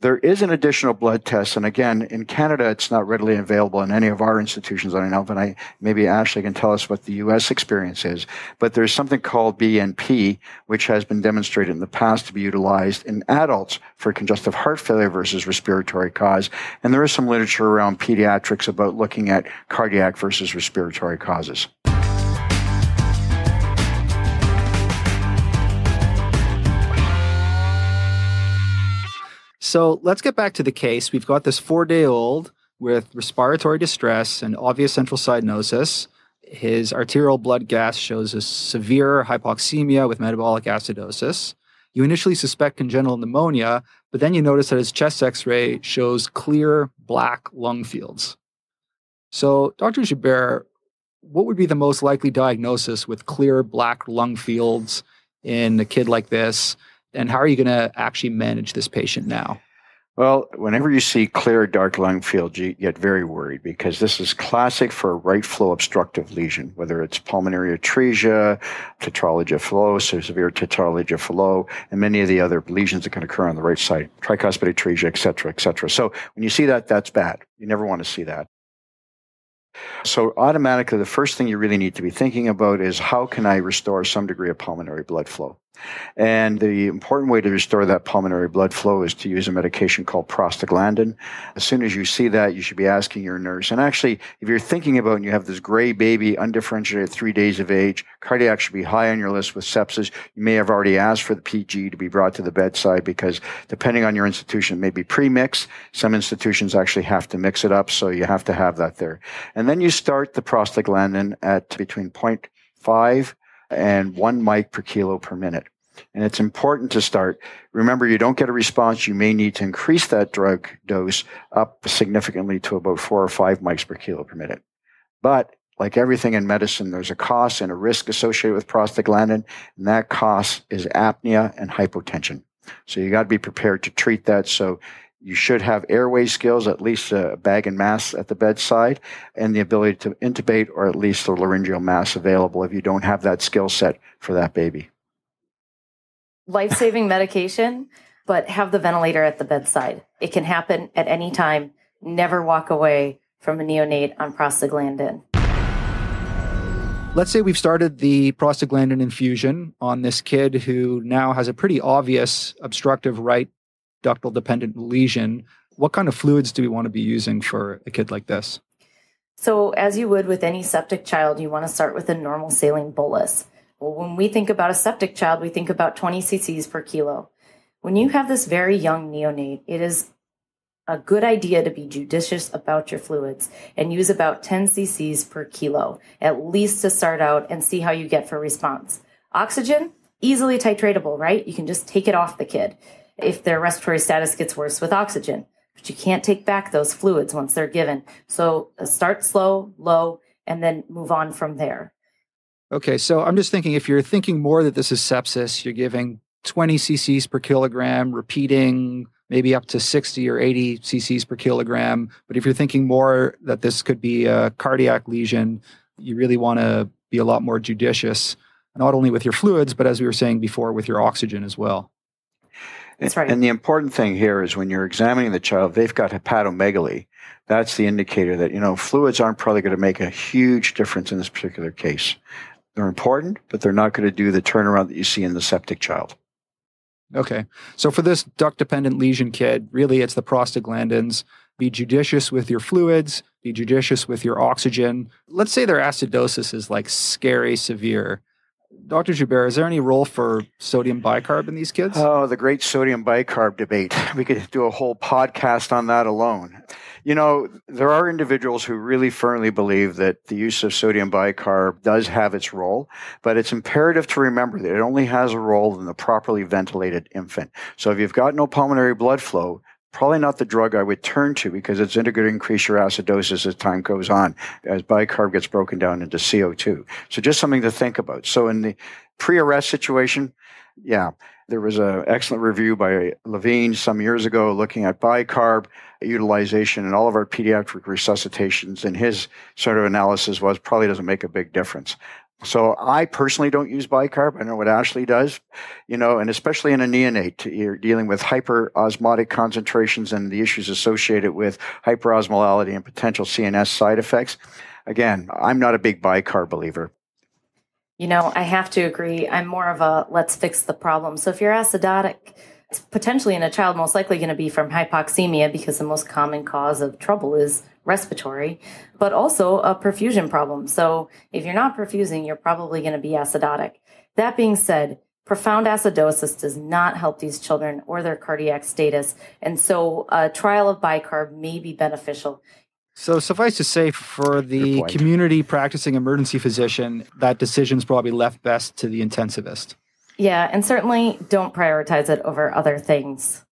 There is an additional blood test, and again, in Canada, it's not readily available in any of our institutions. I know, but I maybe Ashley can tell us what the U.S. experience is. But there's something called BNP, which has been demonstrated in the past to be utilized in adults for congestive heart failure versus respiratory cause. And there is some literature around pediatrics about looking at cardiac versus respiratory causes. So let's get back to the case. We've got this four day old with respiratory distress and obvious central cyanosis. His arterial blood gas shows a severe hypoxemia with metabolic acidosis. You initially suspect congenital pneumonia, but then you notice that his chest x ray shows clear black lung fields. So, Dr. Joubert, what would be the most likely diagnosis with clear black lung fields in a kid like this? And how are you going to actually manage this patient now? Well, whenever you see clear dark lung fields, you get very worried because this is classic for a right flow obstructive lesion, whether it's pulmonary atresia, tetralogy of Fallot, severe tetralogy of Fallot, and many of the other lesions that can occur on the right side, tricuspid atresia, et cetera, et cetera. So when you see that, that's bad. You never want to see that. So automatically, the first thing you really need to be thinking about is how can I restore some degree of pulmonary blood flow? And the important way to restore that pulmonary blood flow is to use a medication called prostaglandin. As soon as you see that, you should be asking your nurse. And actually, if you're thinking about and you have this gray baby, undifferentiated, three days of age, cardiac should be high on your list with sepsis. You may have already asked for the PG to be brought to the bedside because depending on your institution, it may be pre-mixed. Some institutions actually have to mix it up, so you have to have that there. And then you start the prostaglandin at between 0.5 and one mic per kilo per minute. And it's important to start. Remember, you don't get a response. You may need to increase that drug dose up significantly to about four or five mics per kilo per minute. But like everything in medicine, there's a cost and a risk associated with prostaglandin, and that cost is apnea and hypotension. So you got to be prepared to treat that. So you should have airway skills, at least a bag and mask at the bedside, and the ability to intubate or at least the laryngeal mask available if you don't have that skill set for that baby. Life saving medication, but have the ventilator at the bedside. It can happen at any time. Never walk away from a neonate on prostaglandin. Let's say we've started the prostaglandin infusion on this kid who now has a pretty obvious obstructive right ductal dependent lesion, what kind of fluids do we want to be using for a kid like this? So, as you would with any septic child, you want to start with a normal saline bolus. Well, when we think about a septic child, we think about 20 cc's per kilo. When you have this very young neonate, it is a good idea to be judicious about your fluids and use about 10 cc's per kilo, at least to start out and see how you get for response. Oxygen, easily titratable, right? You can just take it off the kid if their respiratory status gets worse with oxygen. But you can't take back those fluids once they're given. So uh, start slow, low, and then move on from there. Okay, so I'm just thinking if you're thinking more that this is sepsis, you're giving 20 cc's per kilogram, repeating maybe up to 60 or 80 cc's per kilogram. But if you're thinking more that this could be a cardiac lesion, you really want to be a lot more judicious, not only with your fluids, but as we were saying before, with your oxygen as well. That's right. And the important thing here is when you're examining the child, they've got hepatomegaly. That's the indicator that, you know, fluids aren't probably going to make a huge difference in this particular case. They're important, but they're not going to do the turnaround that you see in the septic child. Okay. So for this duct dependent lesion kid, really it's the prostaglandins. Be judicious with your fluids, be judicious with your oxygen. Let's say their acidosis is like scary severe. Dr. Joubert, is there any role for sodium bicarb in these kids? Oh, the great sodium bicarb debate. We could do a whole podcast on that alone. You know, there are individuals who really firmly believe that the use of sodium bicarb does have its role, but it's imperative to remember that it only has a role in the properly ventilated infant. So if you've got no pulmonary blood flow, probably not the drug I would turn to because it's going to increase your acidosis as time goes on, as bicarb gets broken down into CO2. So just something to think about. So in the pre-arrest situation, yeah, there was an excellent review by Levine some years ago looking at bicarb utilization in all of our pediatric resuscitations. And his sort of analysis was probably doesn't make a big difference. So I personally don't use bicarb. I know what Ashley does, you know, and especially in a neonate, you're dealing with hyperosmotic concentrations and the issues associated with hyperosmolality and potential CNS side effects. Again, I'm not a big bicarb believer. You know, I have to agree. I'm more of a let's fix the problem. So if you're acidotic, it's potentially in a child most likely going to be from hypoxemia because the most common cause of trouble is respiratory, but also a perfusion problem. So if you're not perfusing, you're probably going to be acidotic. That being said, profound acidosis does not help these children or their cardiac status. And so a trial of bicarb may be beneficial. So suffice to say, for the community practicing emergency physician, that decision's probably left best to the intensivist. Yeah, and certainly don't prioritize it over other things.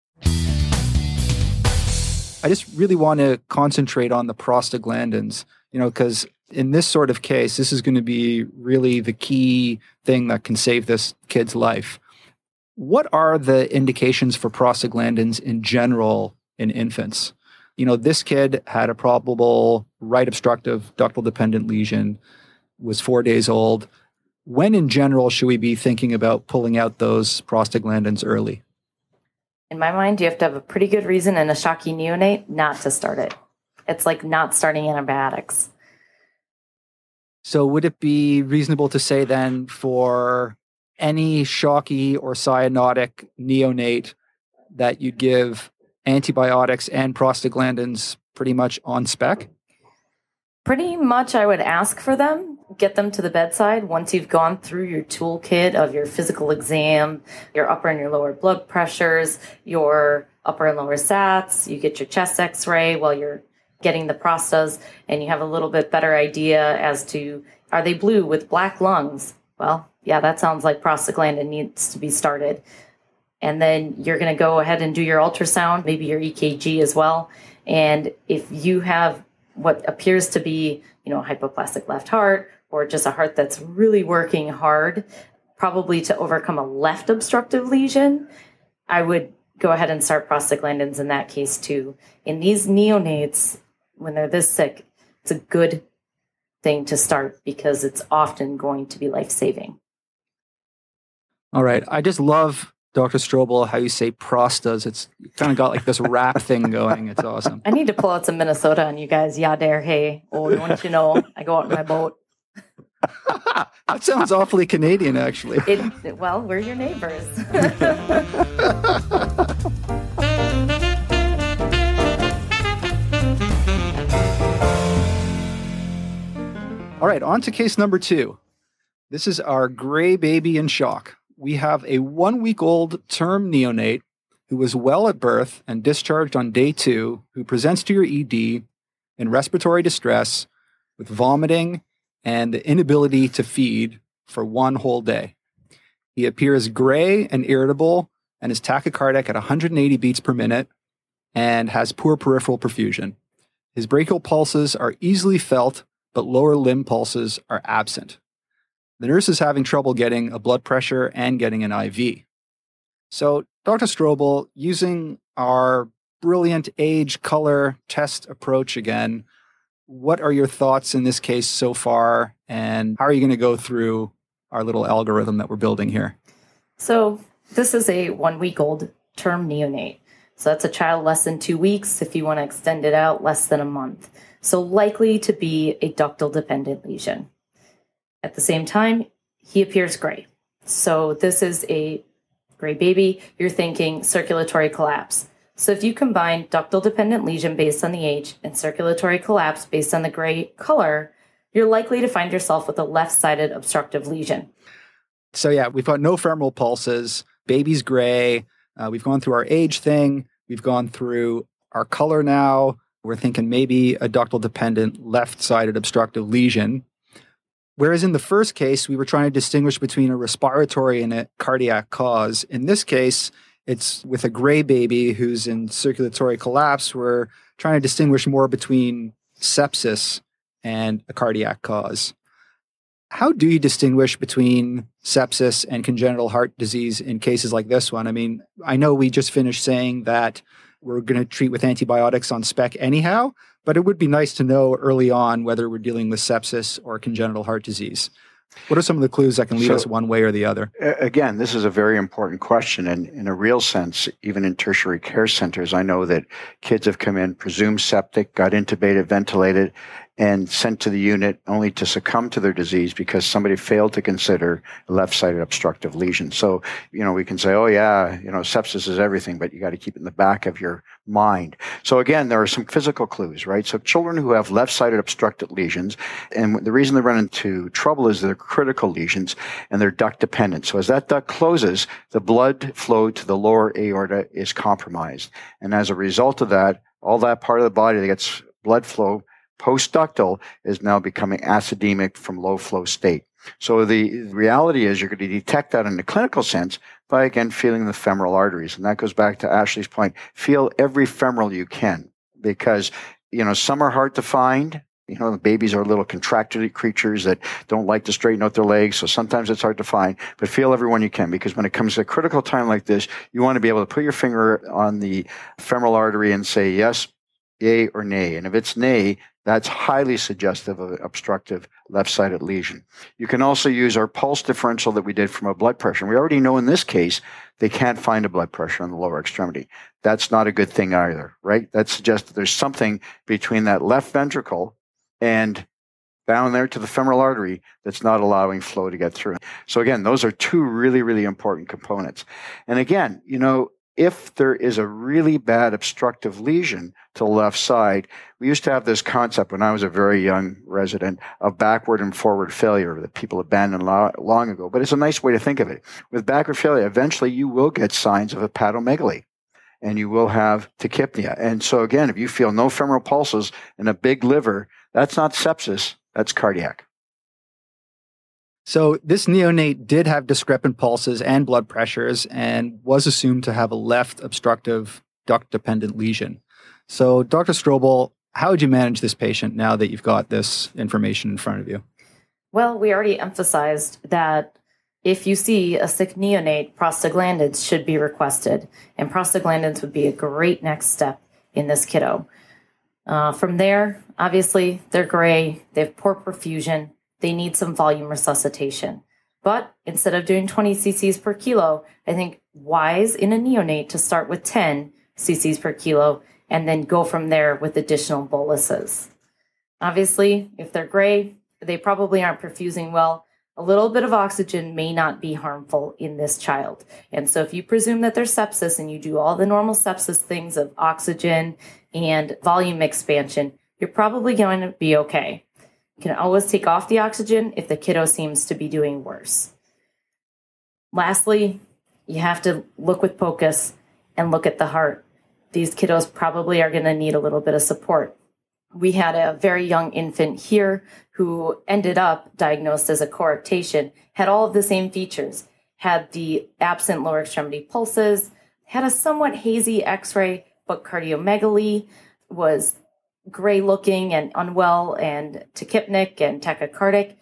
I just really want to concentrate on the prostaglandins, you know, because in this sort of case, this is going to be really the key thing that can save this kid's life. What are the indications for prostaglandins in general in infants? You know, this kid had a probable right obstructive ductal dependent lesion, was four days old. When in general should we be thinking about pulling out those prostaglandins early? In my mind, you have to have a pretty good reason and a shocky neonate not to start it. It's like not starting antibiotics. So, would it be reasonable to say then for any shocky or cyanotic neonate that you'd give antibiotics and prostaglandins pretty much on spec? Pretty much, I would ask for them, get them to the bedside once you've gone through your toolkit of your physical exam, your upper and your lower blood pressures, your upper and lower SATs, you get your chest x ray while you're getting the prostas, and you have a little bit better idea as to are they blue with black lungs? Well, yeah, that sounds like prostaglandin needs to be started. And then you're going to go ahead and do your ultrasound, maybe your EKG as well. And if you have what appears to be, you know, hypoplastic left heart or just a heart that's really working hard, probably to overcome a left obstructive lesion, I would go ahead and start prostaglandins in that case too. In these neonates, when they're this sick, it's a good thing to start because it's often going to be life saving. All right. I just love Dr. Strobel how you say prostas. It's kind of got like this rap thing going. It's awesome. I need to pull out some Minnesota on you guys. Yeah, there. Hey, oh, don't you know? I go out in my boat. that sounds awfully Canadian, actually. It, well, we're your neighbors. All right, on to case number two. This is our gray baby in shock we have a one week old term neonate who was well at birth and discharged on day two, who presents to your ED in respiratory distress with vomiting and the inability to feed for one whole day. He appears gray and irritable and is tachycardic at 180 beats per minute and has poor peripheral perfusion. His brachial pulses are easily felt, but lower limb pulses are absent. The nurse is having trouble getting a blood pressure and getting an IV. So, Dr. Strobel, using our brilliant age color test approach again, what are your thoughts in this case so far? And how are you going to go through our little algorithm that we're building here? So, this is a one week old term neonate. So, that's a child less than two weeks. If you want to extend it out, less than a month. So, likely to be a ductal dependent lesion. At the same time, he appears gray. So this is a gray baby. You're thinking circulatory collapse. So if you combine ductal dependent lesion based on the age and circulatory collapse based on the gray color, you're likely to find yourself with a left sided obstructive lesion. So, yeah, we've got no femoral pulses, baby's gray. Uh, we've gone through our age thing, we've gone through our color now. We're thinking maybe a ductal dependent left sided obstructive lesion. Whereas in the first case, we were trying to distinguish between a respiratory and a cardiac cause. In this case, it's with a gray baby who's in circulatory collapse. We're trying to distinguish more between sepsis and a cardiac cause. How do you distinguish between sepsis and congenital heart disease in cases like this one? I mean, I know we just finished saying that we're going to treat with antibiotics on spec anyhow, but it would be nice to know early on whether we're dealing with sepsis or congenital heart disease. What are some of the clues that can lead so, us one way or the other? Again, this is a very important question. And in a real sense, even in tertiary care centers, I know that kids have come in presumed septic, got intubated, ventilated, and sent to the unit only to succumb to their disease because somebody failed to consider left-sided obstructive lesion. So, you know, we can say, oh yeah, you know, sepsis is everything, but you got to keep it in the back of your mind. So again, there are some physical clues, right? So children who have left-sided obstructive lesions, and the reason they run into trouble is they're critical lesions and they're duct dependent. So as that duct closes, the blood flow to the lower aorta is compromised. And as a result of that, all that part of the body that gets blood flow Postductal is now becoming acidemic from low flow state. So the reality is you're going to detect that in the clinical sense by again feeling the femoral arteries. And that goes back to Ashley's point. Feel every femoral you can because, you know, some are hard to find. You know, the babies are little contracted creatures that don't like to straighten out their legs. So sometimes it's hard to find, but feel every one you can because when it comes to a critical time like this, you want to be able to put your finger on the femoral artery and say, yes, yay or nay. And if it's nay, that's highly suggestive of an obstructive left sided lesion. You can also use our pulse differential that we did from a blood pressure. We already know in this case they can't find a blood pressure on the lower extremity. That's not a good thing either, right? That suggests that there's something between that left ventricle and down there to the femoral artery that's not allowing flow to get through. So again, those are two really, really important components. And again, you know, if there is a really bad obstructive lesion to the left side, we used to have this concept when I was a very young resident of backward and forward failure that people abandoned long ago. But it's a nice way to think of it. With backward failure, eventually you will get signs of hepatomegaly and you will have tachypnea. And so again, if you feel no femoral pulses and a big liver, that's not sepsis, that's cardiac. So this neonate did have discrepant pulses and blood pressures and was assumed to have a left obstructive duct dependent lesion. So Dr. Strobel, how would you manage this patient now that you've got this information in front of you? Well, we already emphasized that if you see a sick neonate, prostaglandins should be requested, and prostaglandins would be a great next step in this kiddo. Uh, from there, obviously, they're gray, they have poor perfusion, they need some volume resuscitation. But instead of doing 20 cc's per kilo, I think wise in a neonate to start with 10 cc's per kilo and then go from there with additional boluses. Obviously, if they're gray, they probably aren't perfusing well. A little bit of oxygen may not be harmful in this child. And so, if you presume that there's sepsis and you do all the normal sepsis things of oxygen and volume expansion, you're probably going to be okay. Can always take off the oxygen if the kiddo seems to be doing worse. Lastly, you have to look with POCUS and look at the heart. These kiddos probably are going to need a little bit of support. We had a very young infant here who ended up diagnosed as a coarctation, had all of the same features, had the absent lower extremity pulses, had a somewhat hazy x ray, but cardiomegaly was gray looking and unwell and tachypnic and tachycardic.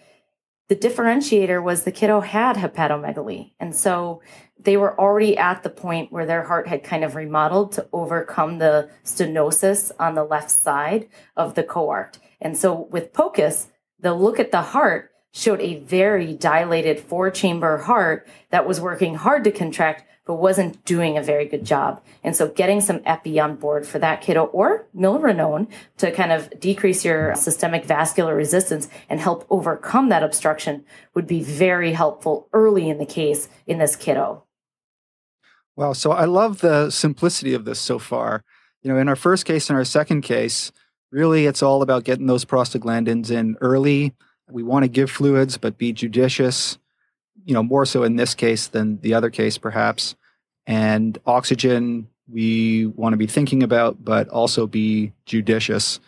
The differentiator was the kiddo had hepatomegaly. And so they were already at the point where their heart had kind of remodeled to overcome the stenosis on the left side of the coarct. And so with POCUS, the look at the heart showed a very dilated four chamber heart that was working hard to contract, but wasn't doing a very good job. And so getting some epi on board for that kiddo or milrinone to kind of decrease your systemic vascular resistance and help overcome that obstruction would be very helpful early in the case in this kiddo. Wow. So I love the simplicity of this so far. You know, in our first case and our second case, really it's all about getting those prostaglandins in early. We want to give fluids, but be judicious you know more so in this case than the other case perhaps and oxygen we want to be thinking about, but also be judicious.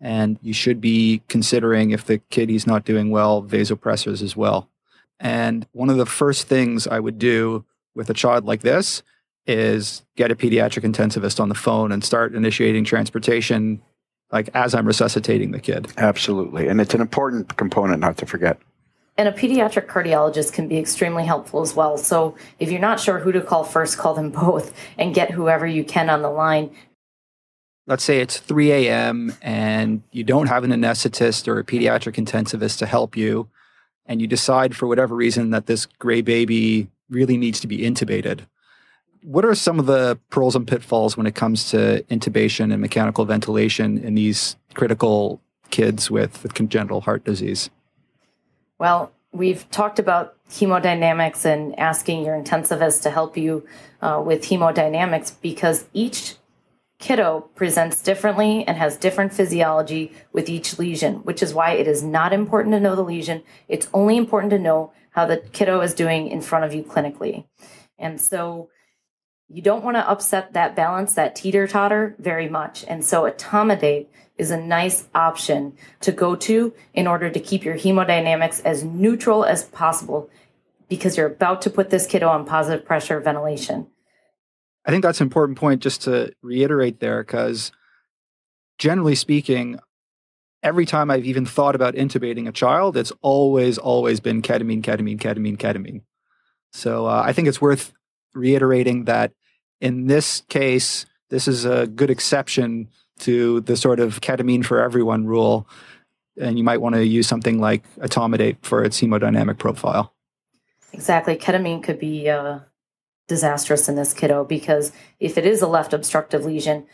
And you should be considering if the kidney's not doing well, vasopressors as well. And one of the first things I would do with a child like this is get a pediatric intensivist on the phone and start initiating transportation like as I'm resuscitating the kid. Absolutely. And it's an important component not to forget. And a pediatric cardiologist can be extremely helpful as well. So if you're not sure who to call first, call them both and get whoever you can on the line. Let's say it's 3 a.m. and you don't have an anesthetist or a pediatric intensivist to help you, and you decide for whatever reason that this gray baby really needs to be intubated. What are some of the pearls and pitfalls when it comes to intubation and mechanical ventilation in these critical kids with, with congenital heart disease? Well, we've talked about hemodynamics and asking your intensivist to help you uh, with hemodynamics because each kiddo presents differently and has different physiology with each lesion, which is why it is not important to know the lesion. It's only important to know how the kiddo is doing in front of you clinically. And so you don't want to upset that balance, that teeter totter, very much. And so etomidate is a nice option to go to in order to keep your hemodynamics as neutral as possible because you're about to put this kiddo on positive pressure ventilation. I think that's an important point just to reiterate there because generally speaking, every time I've even thought about intubating a child, it's always, always been ketamine, ketamine, ketamine, ketamine. So uh, I think it's worth reiterating that in this case, this is a good exception to the sort of ketamine for everyone rule. And you might want to use something like etomidate for its hemodynamic profile. Exactly. Ketamine could be uh, disastrous in this kiddo because if it is a left obstructive lesion,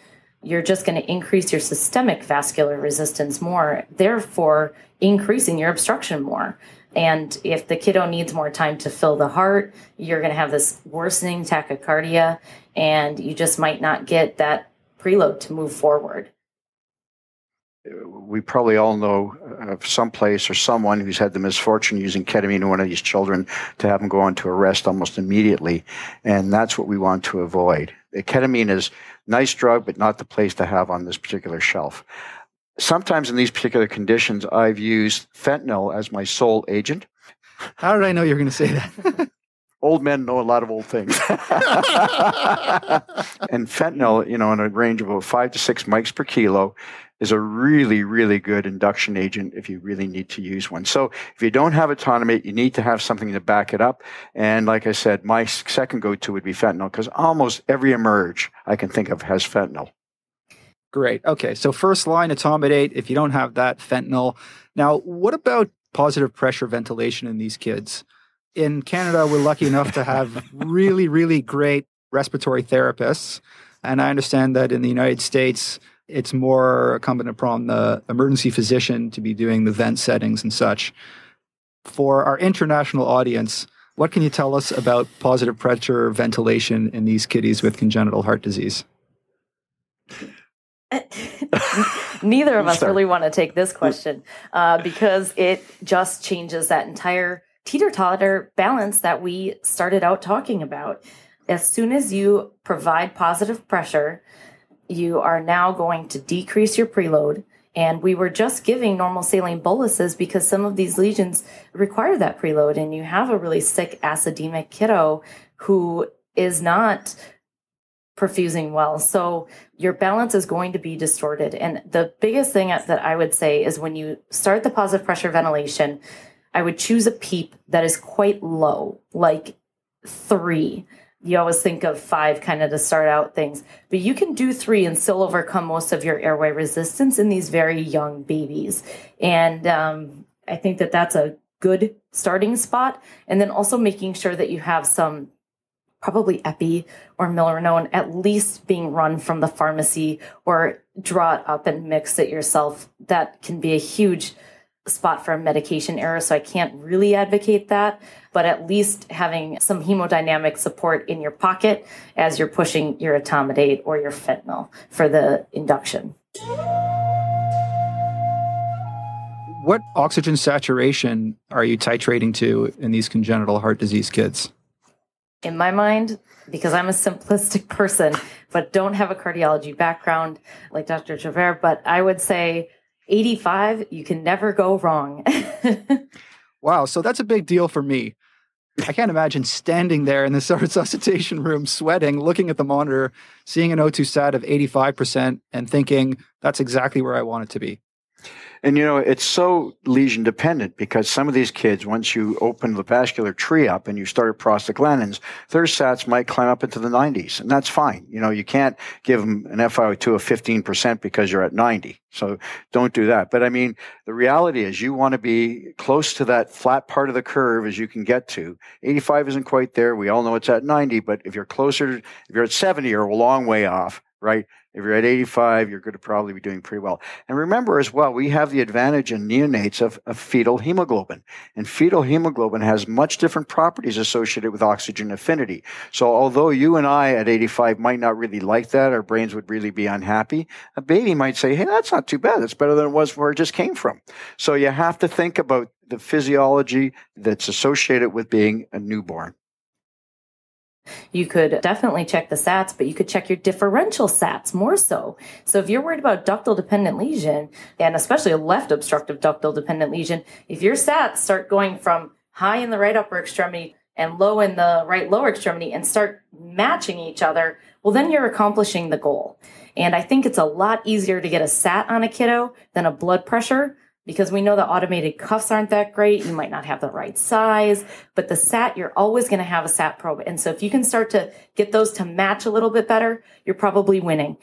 you're just going to increase your systemic vascular resistance more, therefore increasing your obstruction more. And if the kiddo needs more time to fill the heart, you're going to have this worsening tachycardia, and you just might not get that preload to move forward. We probably all know of some place or someone who's had the misfortune using ketamine in one of these children to have them go into arrest almost immediately. And that's what we want to avoid. Ketamine is nice drug, but not the place to have on this particular shelf. Sometimes in these particular conditions, I've used fentanyl as my sole agent. How did I know you were going to say that? old men know a lot of old things. and fentanyl, you know, in a range of about five to six mics per kilo, is a really, really good induction agent if you really need to use one. So if you don't have etomidate, you need to have something to back it up. And like I said, my second go-to would be fentanyl because almost every emerge I can think of has fentanyl. Great. Okay. So first line etomidate. If you don't have that, fentanyl. Now, what about positive pressure ventilation in these kids? In Canada, we're lucky enough to have really, really great respiratory therapists. And I understand that in the United States, it's more incumbent upon the emergency physician to be doing the vent settings and such. For our international audience, what can you tell us about positive pressure ventilation in these kiddies with congenital heart disease? Neither of us really want to take this question uh, because it just changes that entire teeter totter balance that we started out talking about. As soon as you provide positive pressure, you are now going to decrease your preload. And we were just giving normal saline boluses because some of these lesions require that preload. And you have a really sick acidemic kiddo who is not perfusing well. So your balance is going to be distorted. And the biggest thing that I would say is when you start the positive pressure ventilation, I would choose a PEEP that is quite low, like three you always think of five kind of to start out things, but you can do three and still overcome most of your airway resistance in these very young babies. And um, I think that that's a good starting spot. And then also making sure that you have some probably epi or milrinone at least being run from the pharmacy or draw it up and mix it yourself. That can be a huge spot for a medication error, so I can't really advocate that. But at least having some hemodynamic support in your pocket as you're pushing your etomidate or your fentanyl for the induction. What oxygen saturation are you titrating to in these congenital heart disease kids? In my mind, because I'm a simplistic person, but don't have a cardiology background like Dr. Joubert, but I would say 85, you can never go wrong. wow. So that's a big deal for me. I can't imagine standing there in the resuscitation room, sweating, looking at the monitor, seeing an O2 sat of 85%, and thinking that's exactly where I want it to be. And you know, it's so lesion dependent because some of these kids, once you open the vascular tree up and you start prostaglandins, their sats might climb up into the 90s, and that's fine. You know, you can't give them an FiO2 of 15% because you're at 90. So don't do that. But I mean, the reality is you want to be close to that flat part of the curve as you can get to. 85 isn't quite there. We all know it's at 90, but if you're closer, if you're at 70, you're a long way off, right? If you're at 85, you're going to probably be doing pretty well. And remember as well, we have the advantage in neonates of, of, fetal hemoglobin. And fetal hemoglobin has much different properties associated with oxygen affinity. So although you and I at 85 might not really like that, our brains would really be unhappy, a baby might say, hey, that's not too bad. That's better than it was where it just came from. So you have to think about the physiology that's associated with being a newborn. You could definitely check the SATs, but you could check your differential SATs more so. So if you're worried about ductal dependent lesion, and especially a left obstructive ductal dependent lesion, if your SATs start going from high in the right upper extremity and low in the right lower extremity and start matching each other, well, then you're accomplishing the goal. And I think it's a lot easier to get a SAT on a kiddo than a blood pressure because we know the automated cuffs aren't that great. You might not have the right size, but the SAT, you're always going to have a SAT probe. And so if you can start to get those to match a little bit better, you're probably winning.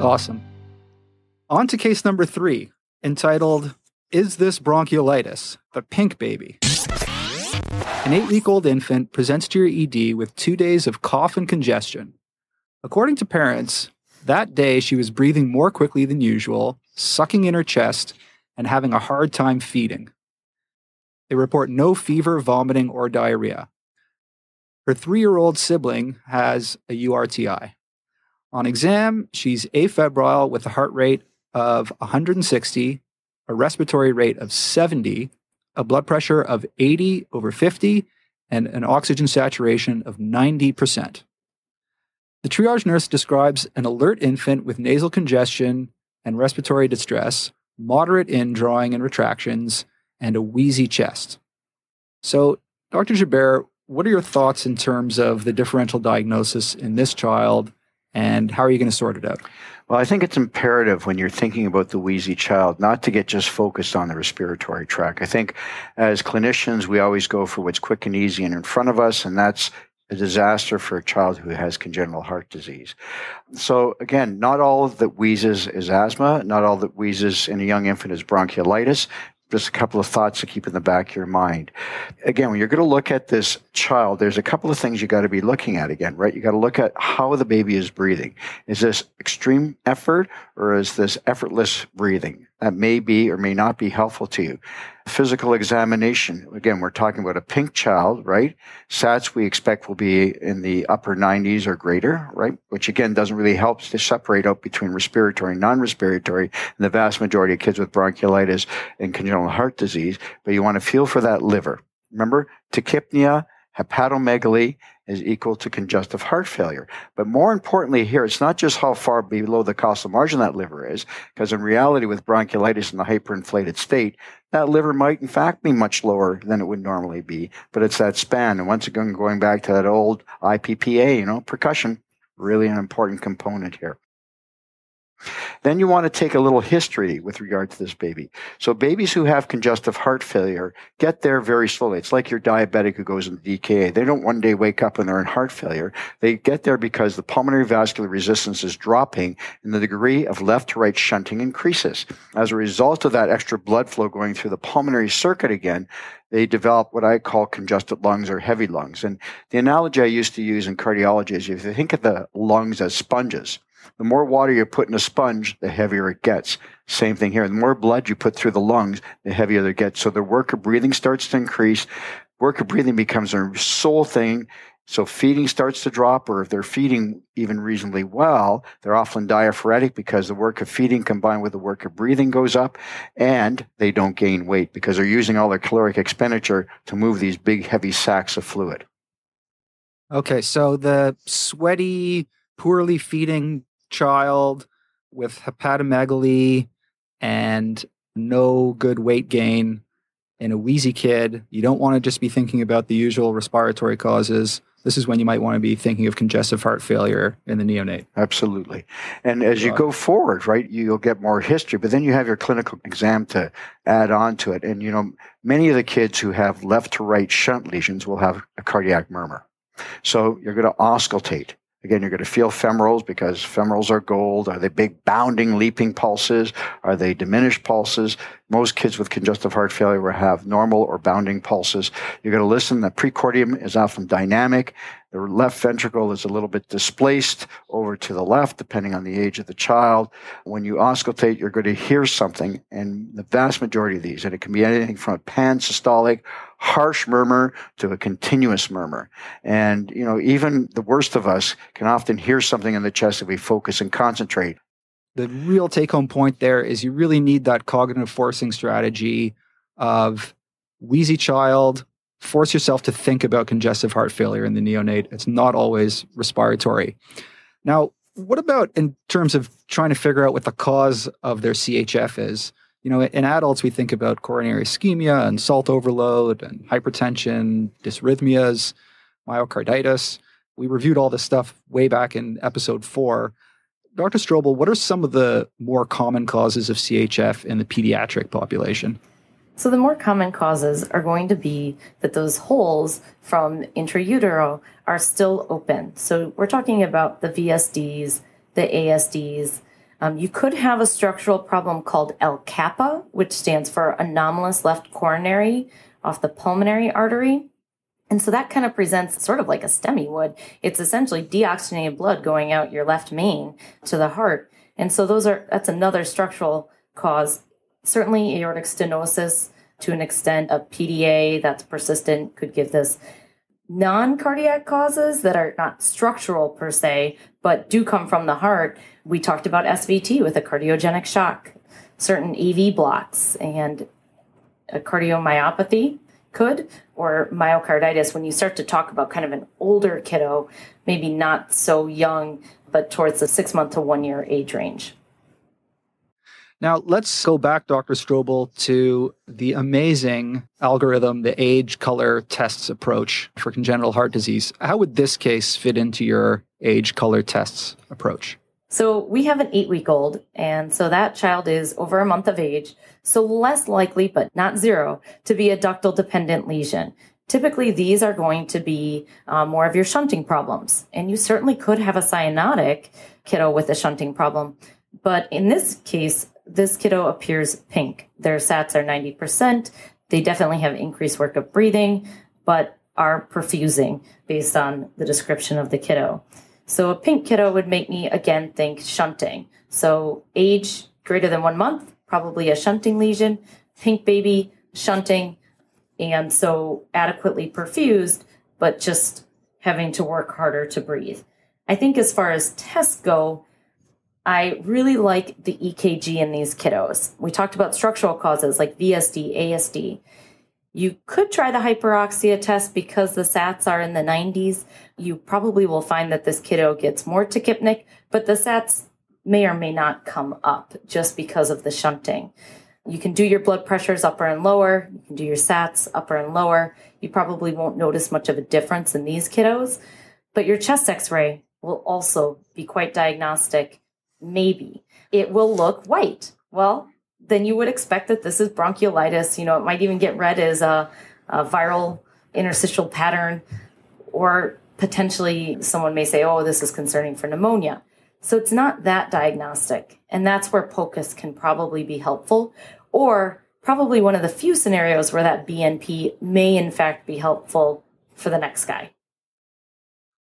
Awesome. On to case number three, entitled Is This Bronchiolitis? The Pink Baby. An eight week old infant presents to your ED with two days of cough and congestion. According to parents, that day she was breathing more quickly than usual, sucking in her chest, and having a hard time feeding. They report no fever, vomiting, or diarrhea. Her three year old sibling has a URTI. On exam, she's afebrile with a heart rate of 160, a respiratory rate of 70, a blood pressure of 80 over 50, and an oxygen saturation of 90%. The triage nurse describes an alert infant with nasal congestion and respiratory distress, moderate indrawing and retractions, and a wheezy chest. So, Dr. Joubert, what are your thoughts in terms of the differential diagnosis in this child and how are you going to sort it out? Well, I think it's imperative when you're thinking about the wheezy child not to get just focused on the respiratory tract. I think as clinicians, we always go for what's quick and easy and in front of us, and that's a disaster for a child who has congenital heart disease. So again, not all that wheezes is asthma, not all that wheezes in a young infant is bronchiolitis just a couple of thoughts to keep in the back of your mind. Again, when you're going to look at this child, there's a couple of things you got to be looking at again, right? You got to look at how the baby is breathing. Is this extreme effort or is this effortless breathing? That may be or may not be helpful to you physical examination. Again, we're talking about a pink child, right? SATs we expect will be in the upper 90s or greater, right? Which again doesn't really help to separate out between respiratory and non-respiratory and the vast majority of kids with bronchiolitis and congenital heart disease. But you want to feel for that liver. Remember, tachypnea, hepatomegaly, is equal to congestive heart failure. But more importantly here, it's not just how far below the costal margin that liver is, because in reality with bronchiolitis in the hyperinflated state, that liver might in fact be much lower than it would normally be, but it's that span. And once again, going back to that old IPPA, you know, percussion, really an important component here. Then you want to take a little history with regard to this baby. So babies who have congestive heart failure get there very slowly. It's like your diabetic who goes into DKA. They don't one day wake up and they're in heart failure. They get there because the pulmonary vascular resistance is dropping and the degree of left to right shunting increases. As a result of that extra blood flow going through the pulmonary circuit again, they develop what I call congested lungs or heavy lungs. And the analogy I used to use in cardiology is if you think of the lungs as sponges, the more water you put in a sponge, the heavier it gets. Same thing here. The more blood you put through the lungs, the heavier it gets. So the work of breathing starts to increase. Work of breathing becomes a sole thing. So feeding starts to drop, or if they're feeding even reasonably well, they're often diaphoretic because the work of feeding combined with the work of breathing goes up, and they don't gain weight because they're using all their caloric expenditure to move these big, heavy sacks of fluid. Okay, so the sweaty, poorly feeding child with hepatomegaly and no good weight gain in a wheezy kid, you don't want to just be thinking about the usual respiratory causes. This is when you might want to be thinking of congestive heart failure in the neonate. Absolutely. And as you go forward, right, you'll get more history, but then you have your clinical exam to add on to it. And, you know, many of the kids who have left to right shunt lesions will have a cardiac murmur. So you're going to auscultate. Again, you're going to feel femorals because femorals are gold. Are they big bounding, leaping pulses? Are they diminished pulses? Most kids with congestive heart failure will have normal or bounding pulses. You're going to listen. The precordium is often dynamic. The left ventricle is a little bit displaced over to the left, depending on the age of the child. When you auscultate, you're going to hear something, and the vast majority of these, and it can be anything from a pansystolic, harsh murmur to a continuous murmur. And, you know, even the worst of us can often hear something in the chest if we focus and concentrate. the real take home point there is you really need that cognitive forcing strategy of wheezy child, force yourself to think about congestive heart failure in the neonate. It's not always respiratory. Now, what about in terms of trying to figure out what the cause of their CHF is? You know, in adults, we think about coronary ischemia and salt overload and hypertension, dysrhythmias, myocarditis. We reviewed all this stuff way back in episode four. Dr. Strobel, what are some of the more common causes of CHF in the pediatric population? So, the more common causes are going to be that those holes from intrautero are still open. So, we're talking about the VSDs, the ASDs. Um, you could have a structural problem called ALCAPA, which stands for anomalous left coronary off the pulmonary artery. And so that kind of presents sort of like a STEMI would. It's essentially deoxygenated blood going out your left main to the heart. And so those are that's another structural cause. Certainly aortic stenosis to an extent, a PDA that's persistent could give this. Non cardiac causes that are not structural per se, but do come from the heart. We talked about SVT with a cardiogenic shock, certain AV blocks, and a cardiomyopathy could, or myocarditis, when you start to talk about kind of an older kiddo, maybe not so young, but towards the six month to one year age range. Now, let's go back, Dr. Strobel, to the amazing algorithm, the age color tests approach for congenital heart disease. How would this case fit into your age color tests approach? So we have an eight week old, and so that child is over a month of age, so less likely, but not zero, to be a ductal dependent lesion. Typically, these are going to be uh, more of your shunting problems, and you certainly could have a cyanotic kiddo with a shunting problem. But in this case, this kiddo appears pink. Their SATs are 90%. They definitely have increased work of breathing, but are perfusing based on the description of the kiddo. So a pink kiddo would make me again think shunting. So age greater than one month, probably a shunting lesion, pink baby, shunting, and so adequately perfused, but just having to work harder to breathe. I think as far as tests go, I really like the EKG in these kiddos. We talked about structural causes like VSD, ASD. You could try the hyperoxia test because the SATs are in the 90s. You probably will find that this kiddo gets more tachypneic, but the SATs may or may not come up just because of the shunting. You can do your blood pressures upper and lower. You can do your SATs upper and lower. You probably won't notice much of a difference in these kiddos, but your chest x ray will also be quite diagnostic. Maybe it will look white. Well, then you would expect that this is bronchiolitis. You know, it might even get read as a, a viral interstitial pattern, or potentially someone may say, oh, this is concerning for pneumonia. So it's not that diagnostic. And that's where POCUS can probably be helpful, or probably one of the few scenarios where that BNP may in fact be helpful for the next guy.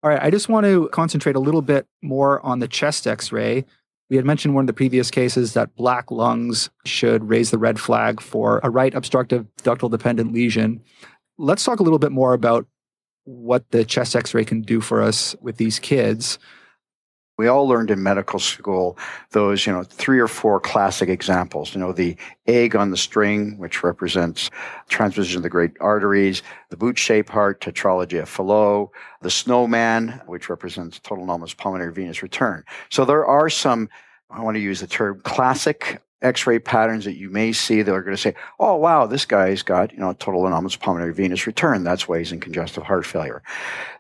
All right, I just want to concentrate a little bit more on the chest x ray we had mentioned one of the previous cases that black lungs should raise the red flag for a right obstructive ductal dependent lesion. Let's talk a little bit more about what the chest x ray can do for us with these kids. We all learned in medical school those, you know, three or four classic examples. You know, the egg on the string, which represents transposition of the great arteries, the boot-shaped heart, tetralogy of Fallot, the snowman, which represents total anomalous pulmonary venous return. So there are some, I want to use the term classic x-ray patterns that you may see that are going to say, oh, wow, this guy's got, you know, total anomalous pulmonary venous return. That's why he's in congestive heart failure.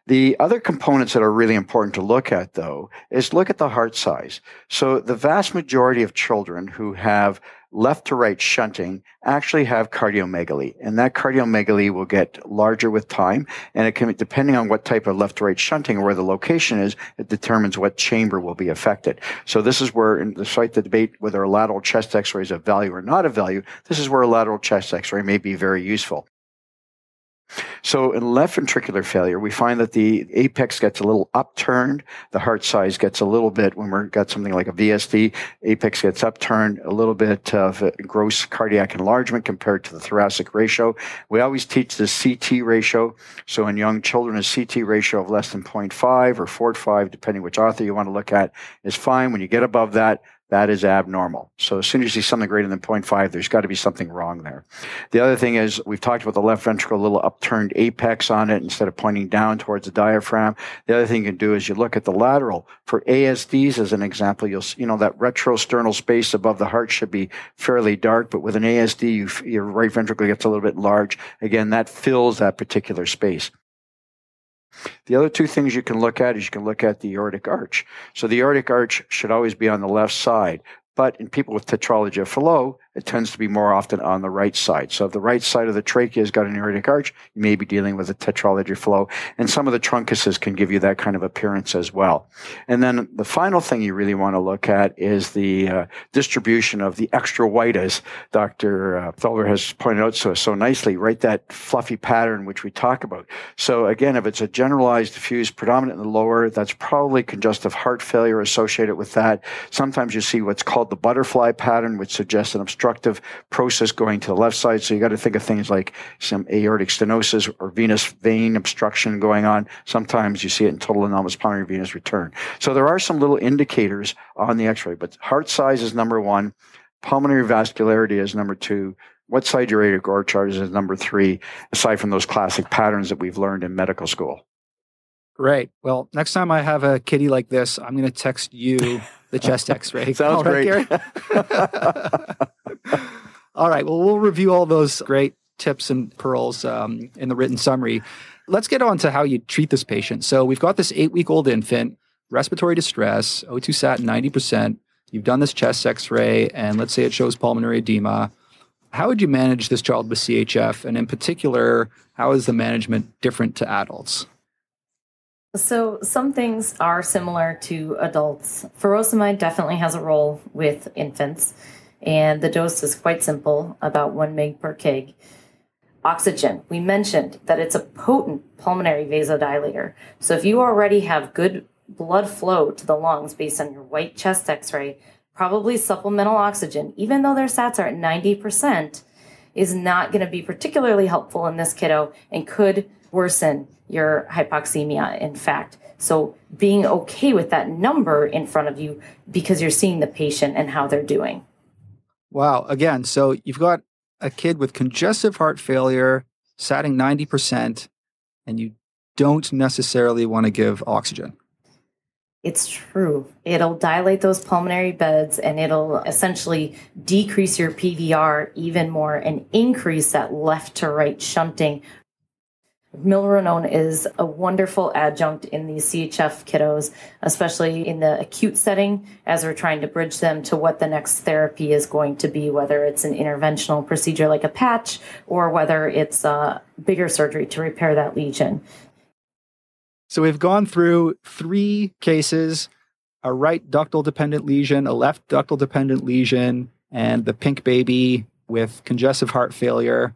The other components that are really important to look at, though, is look at the heart size. So the vast majority of children who have left to right shunting actually have cardiomegaly. And that cardiomegaly will get larger with time. And it can, depending on what type of left to right shunting or where the location is, it determines what chamber will be affected. So this is where, despite the debate whether a lateral chest x-ray is of value or not of value, this is where a lateral chest x-ray may be very useful. So in left ventricular failure, we find that the apex gets a little upturned. The heart size gets a little bit, when we've got something like a VSD, apex gets upturned, a little bit of gross cardiac enlargement compared to the thoracic ratio. We always teach the CT ratio. So in young children, a CT ratio of less than 0.5 or 0.45, depending which author you want to look at, is fine. When you get above that, that is abnormal. So as soon as you see something greater than 0.5, there's got to be something wrong there. The other thing is we've talked about the left ventricle, a little upturned apex on it instead of pointing down towards the diaphragm. The other thing you can do is you look at the lateral. For ASDs, as an example, you'll you know that retrosternal space above the heart should be fairly dark, but with an ASD, you, your right ventricle gets a little bit large. Again, that fills that particular space. The other two things you can look at is you can look at the aortic arch. So the aortic arch should always be on the left side. But in people with tetralogy of Fallot, it tends to be more often on the right side. So if the right side of the trachea has got an aortic arch, you may be dealing with a tetralogy Fallot. And some of the truncuses can give you that kind of appearance as well. And then the final thing you really want to look at is the uh, distribution of the extra white, as Dr. Uh, Tholver has pointed out so, so nicely, right? That fluffy pattern which we talk about. So again, if it's a generalized diffuse predominant in the lower, that's probably congestive heart failure associated with that. Sometimes you see what's called the butterfly pattern, which suggests an obstruction obstructive process going to the left side. So you got to think of things like some aortic stenosis or venous vein obstruction going on. Sometimes you see it in total anomalous pulmonary venous return. So there are some little indicators on the x-ray, but heart size is number one. Pulmonary vascularity is number two. What side your aortic arch is number three, aside from those classic patterns that we've learned in medical school. Great. Well, next time I have a kitty like this, I'm going to text you the chest X-ray. Sounds great. all right. Well, we'll review all those great tips and pearls um, in the written summary. Let's get on to how you treat this patient. So we've got this eight-week-old infant, respiratory distress, O2 sat 90%. You've done this chest X-ray, and let's say it shows pulmonary edema. How would you manage this child with CHF? And in particular, how is the management different to adults? So, some things are similar to adults. Furosemide definitely has a role with infants, and the dose is quite simple about 1 mg per kg. Oxygen, we mentioned that it's a potent pulmonary vasodilator. So, if you already have good blood flow to the lungs based on your white chest x ray, probably supplemental oxygen, even though their SATs are at 90%, is not going to be particularly helpful in this kiddo and could worsen your hypoxemia, in fact. So being okay with that number in front of you because you're seeing the patient and how they're doing. Wow. Again, so you've got a kid with congestive heart failure, satting 90%, and you don't necessarily want to give oxygen. It's true. It'll dilate those pulmonary beds and it'll essentially decrease your PVR even more and increase that left to right shunting Milrinone is a wonderful adjunct in these CHF kiddos, especially in the acute setting as we're trying to bridge them to what the next therapy is going to be, whether it's an interventional procedure like a patch or whether it's a bigger surgery to repair that lesion. So we've gone through three cases a right ductal dependent lesion, a left ductal dependent lesion, and the pink baby with congestive heart failure.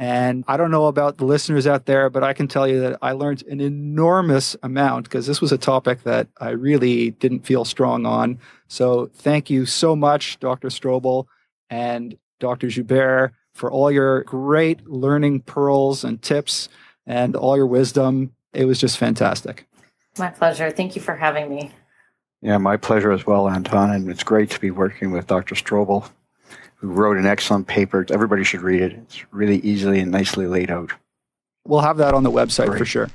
And I don't know about the listeners out there, but I can tell you that I learned an enormous amount because this was a topic that I really didn't feel strong on. So thank you so much, Dr. Strobel and Dr. Joubert, for all your great learning pearls and tips and all your wisdom. It was just fantastic. My pleasure. Thank you for having me. Yeah, my pleasure as well, Anton. And it's great to be working with Dr. Strobel who wrote an excellent paper. Everybody should read it. It's really easily and nicely laid out. We'll have that on the website Great. for sure.